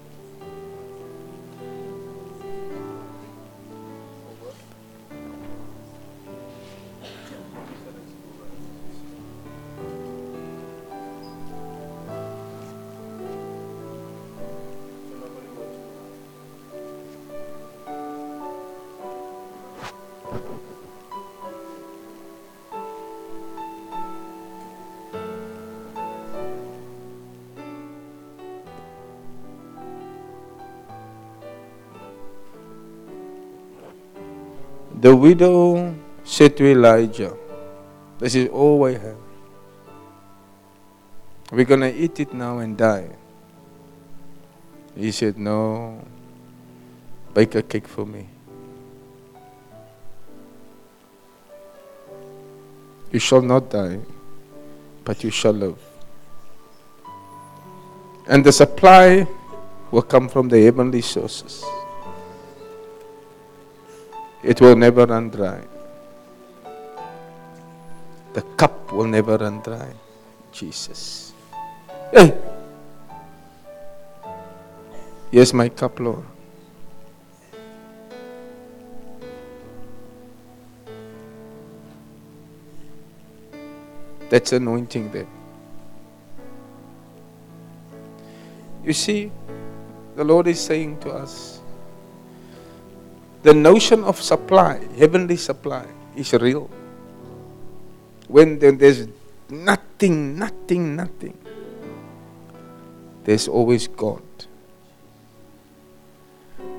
Widow said to Elijah, This is all I have. We're going to eat it now and die. He said, No, bake a cake for me. You shall not die, but you shall live. And the supply will come from the heavenly sources. It will never run dry. The cup will never run dry. Jesus. Hey! Here's my cup, Lord. That's anointing there. You see, the Lord is saying to us the notion of supply, heavenly supply, is real. When there's nothing, nothing, nothing, there's always God.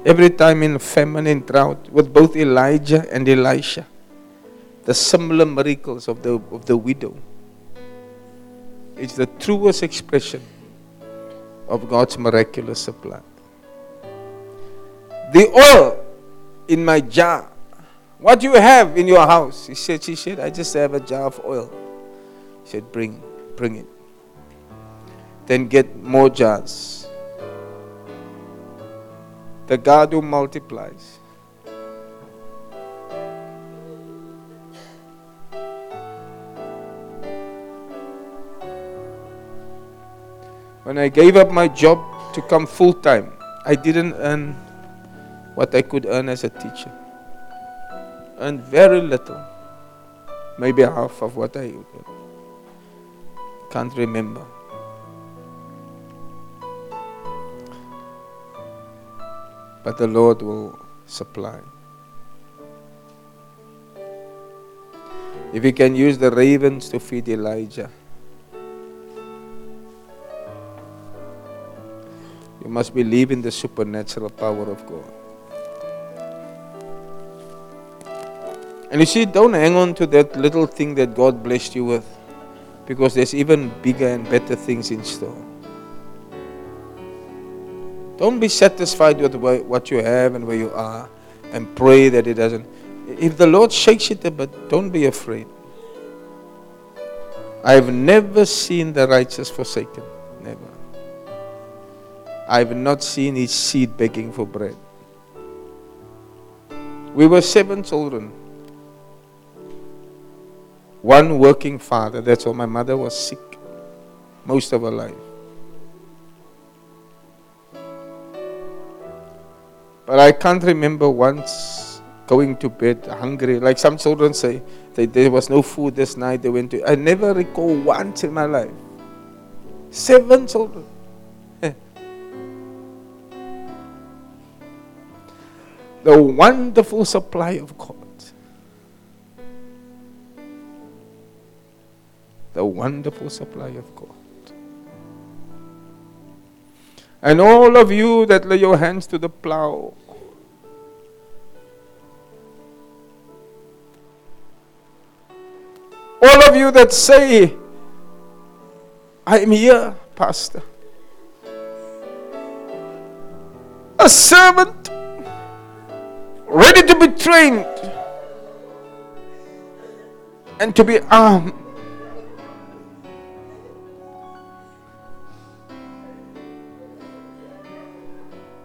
Every time in famine and drought, with both Elijah and Elisha, the similar miracles of the, of the widow, it's the truest expression of God's miraculous supply. The oil in my jar. What do you have in your house? He said, She said, I just have a jar of oil. He said, Bring, bring it. Then get more jars. The God who multiplies. When I gave up my job to come full time, I didn't earn what I could earn as a teacher. Earned very little, maybe half of what I can't remember. But the Lord will supply. If He can use the ravens to feed Elijah, You must believe in the supernatural power of God. And you see, don't hang on to that little thing that God blessed you with, because there's even bigger and better things in store. Don't be satisfied with what you have and where you are, and pray that it doesn't. If the Lord shakes it a bit, don't be afraid. I've never seen the righteous forsaken. Never. I've not seen his seed begging for bread. We were seven children. One working father. That's why my mother was sick most of her life. But I can't remember once going to bed hungry. Like some children say, that there was no food this night. They went to. I never recall once in my life. Seven children. Eh. the wonderful supply of God. The wonderful supply of God. And all of you that lay your hands to the plow, all of you that say, I am here, Pastor. A servant ready to be trained and to be armed.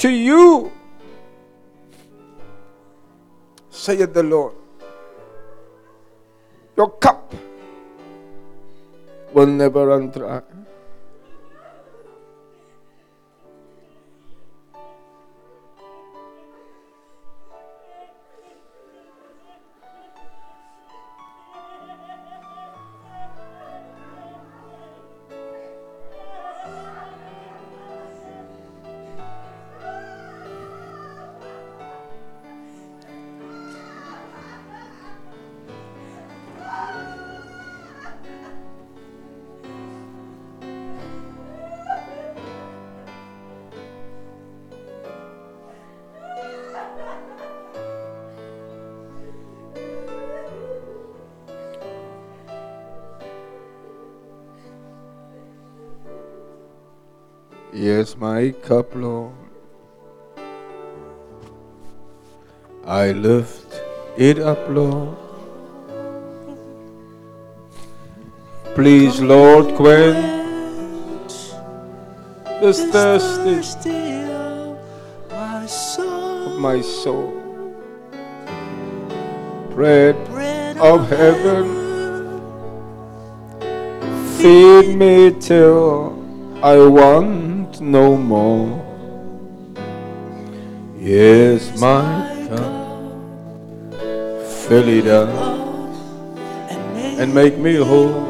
To you, saith the Lord, your cup will never run dry. Yes, my cup, Lord. I lift it up, Lord. Please, Lord, quench this thirsty of my soul. of my soul. Bread Bread of heaven, feed me till I want no more. Yes, my cup, fill it up and make and make me whole.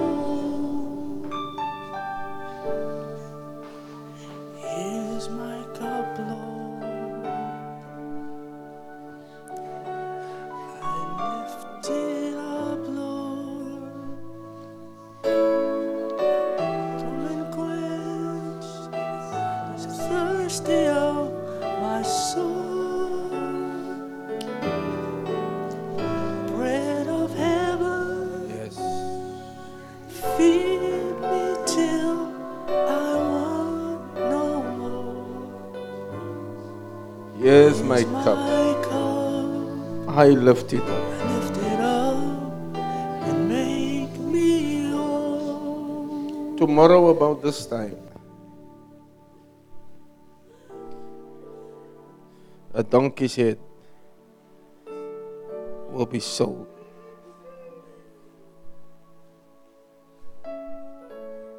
Donkey's head will be sold.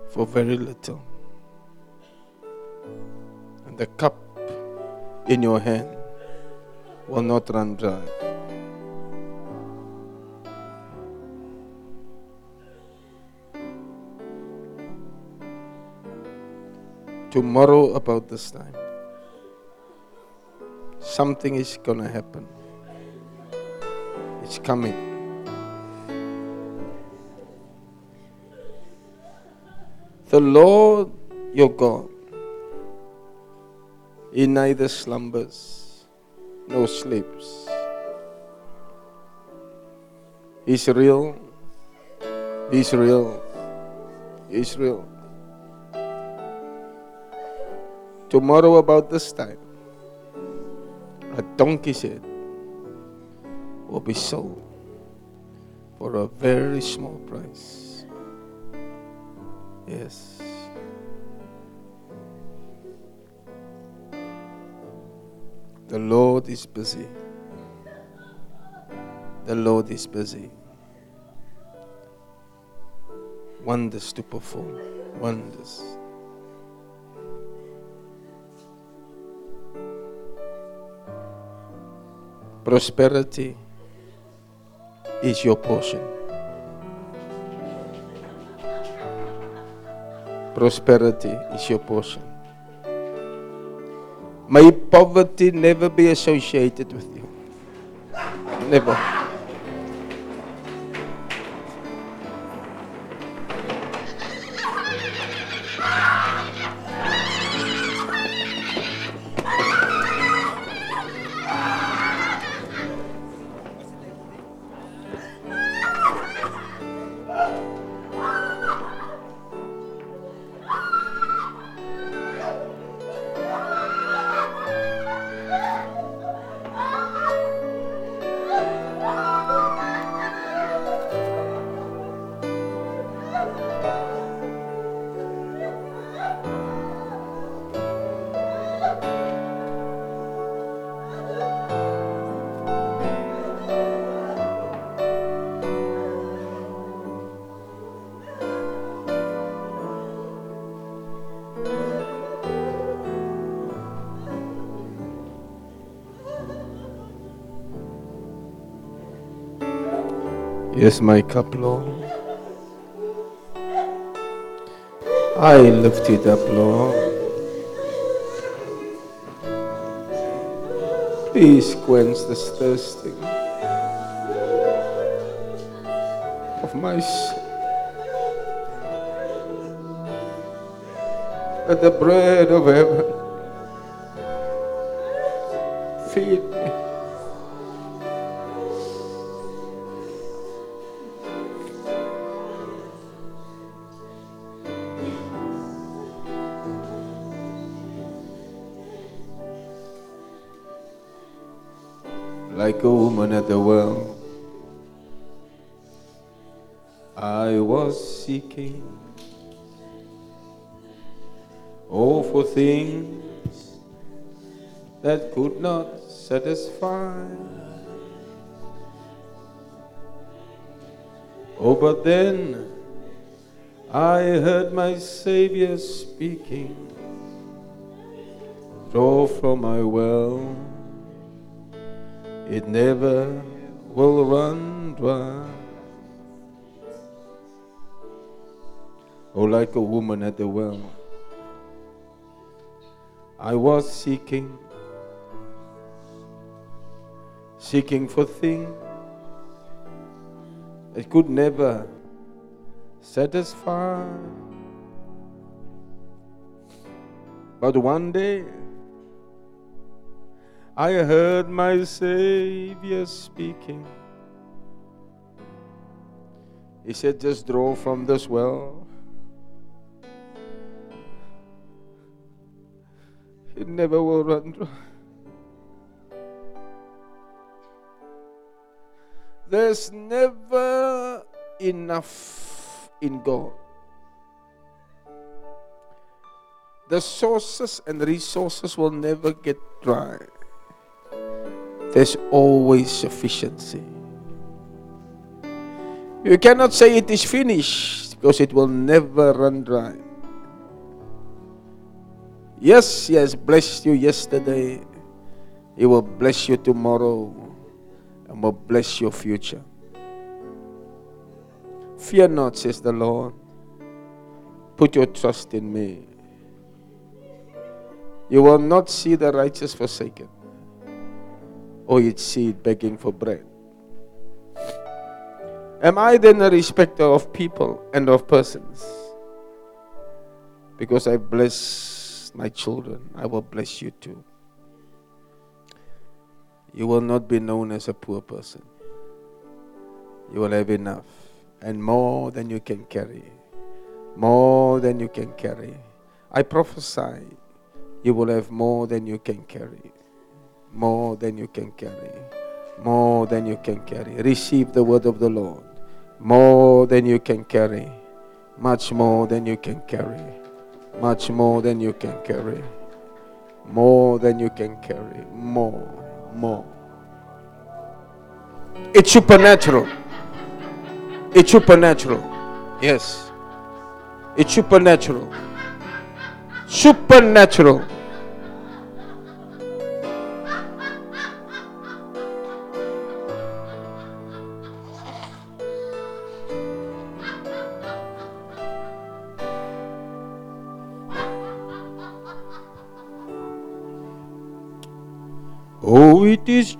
For very little. And the cup in your hand will not run dry. tomorrow about this time something is going to happen. It's coming. The lord your god he neither slumbers nor sleeps. He's real. He's real. He's real. Tomorrow about this time, a donkey's head will be sold for a very small price. Yes. The Lord is busy. The Lord is busy. Wonders to perform. Wonders. Prosperity is your portion. Prosperity is your portion. May poverty never be associated with you. Never. Yes, my cup, Lord. I lift it up, Lord. Please quench this thirsting of my soul. Let the bread of heaven feed satisfy. Oh, but then I heard my Savior speaking, draw from my well, it never will run dry. Oh, like a woman at the well, I was seeking, seeking for things that could never satisfy. But one day, I heard my Savior speaking. He said, Just draw from this well. It never will run dry. There's never enough in God. The sources and resources will never get dry. There's always sufficiency. You cannot say it is finished because it will never run dry. Yes, He has blessed you yesterday. He will bless you tomorrow and will bless your future. Fear not, says the Lord. Put your trust in me. You will not see the righteous forsaken, or its seed begging for bread. Am I then a respecter of people and of persons? Because I bless my children, I will bless you too. You will not be known as a poor person. You will have enough and more than you can carry. More than you can carry. I prophesy you will have more than you can carry. More than you can carry. More than you can carry. Receive the word of the Lord. More than you can carry. Much more than you can carry. Much more than you can carry. More than you can carry. More. More. It's supernatural. It's supernatural. Yes. It's supernatural. Supernatural.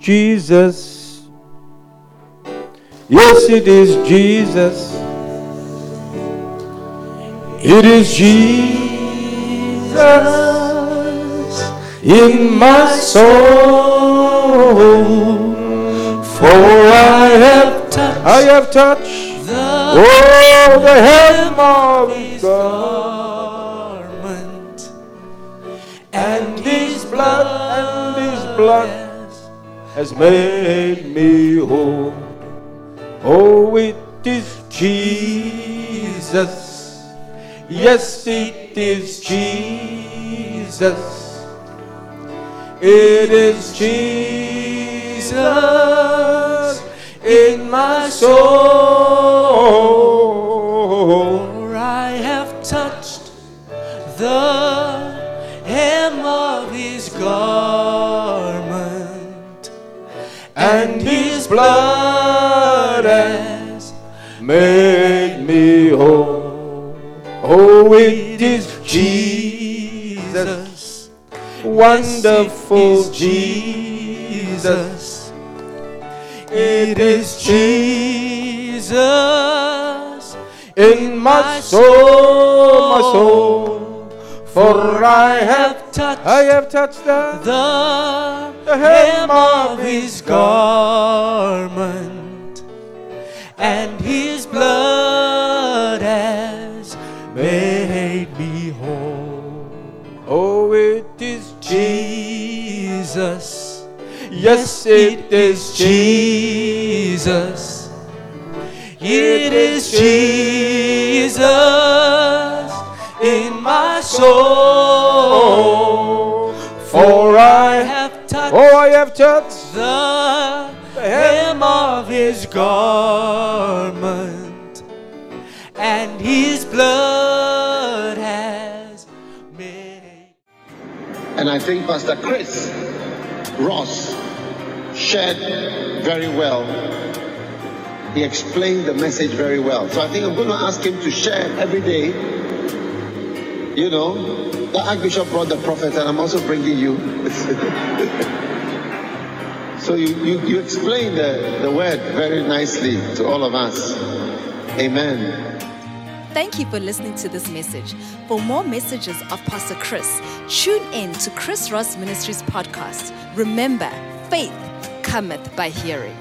Jesus. Yes, it is Jesus. It is Jesus in my soul. For I have touched, I have touched The oh, the hem of his garment and His blood, and His blood has made me whole. Oh, it is Jesus. Yes, it is Jesus. It is Jesus in my soul. Blood has made me whole. Oh, it is Jesus, wonderful Jesus. It is Jesus in my soul, my soul. For I have, touched I have touched the, the the hem of his garment, and his blood has made me whole. Oh, it is Jesus, Yes, it is Jesus. It is Jesus in my soul. For I have touched Oh, I have touched. the hem of his garment, and his blood has made. And I think Pastor Chris Ross shared very well. He explained the message very well. So I think I'm going to ask him to share every day. You know, the Archbishop brought the prophet, and I'm also bringing you. so you, you, you explained the, the word very nicely to all of us. Amen. Thank you for listening to this message. For more messages of Pastor Chris, tune in to Chris Ross Ministries podcast. Remember, faith cometh by hearing.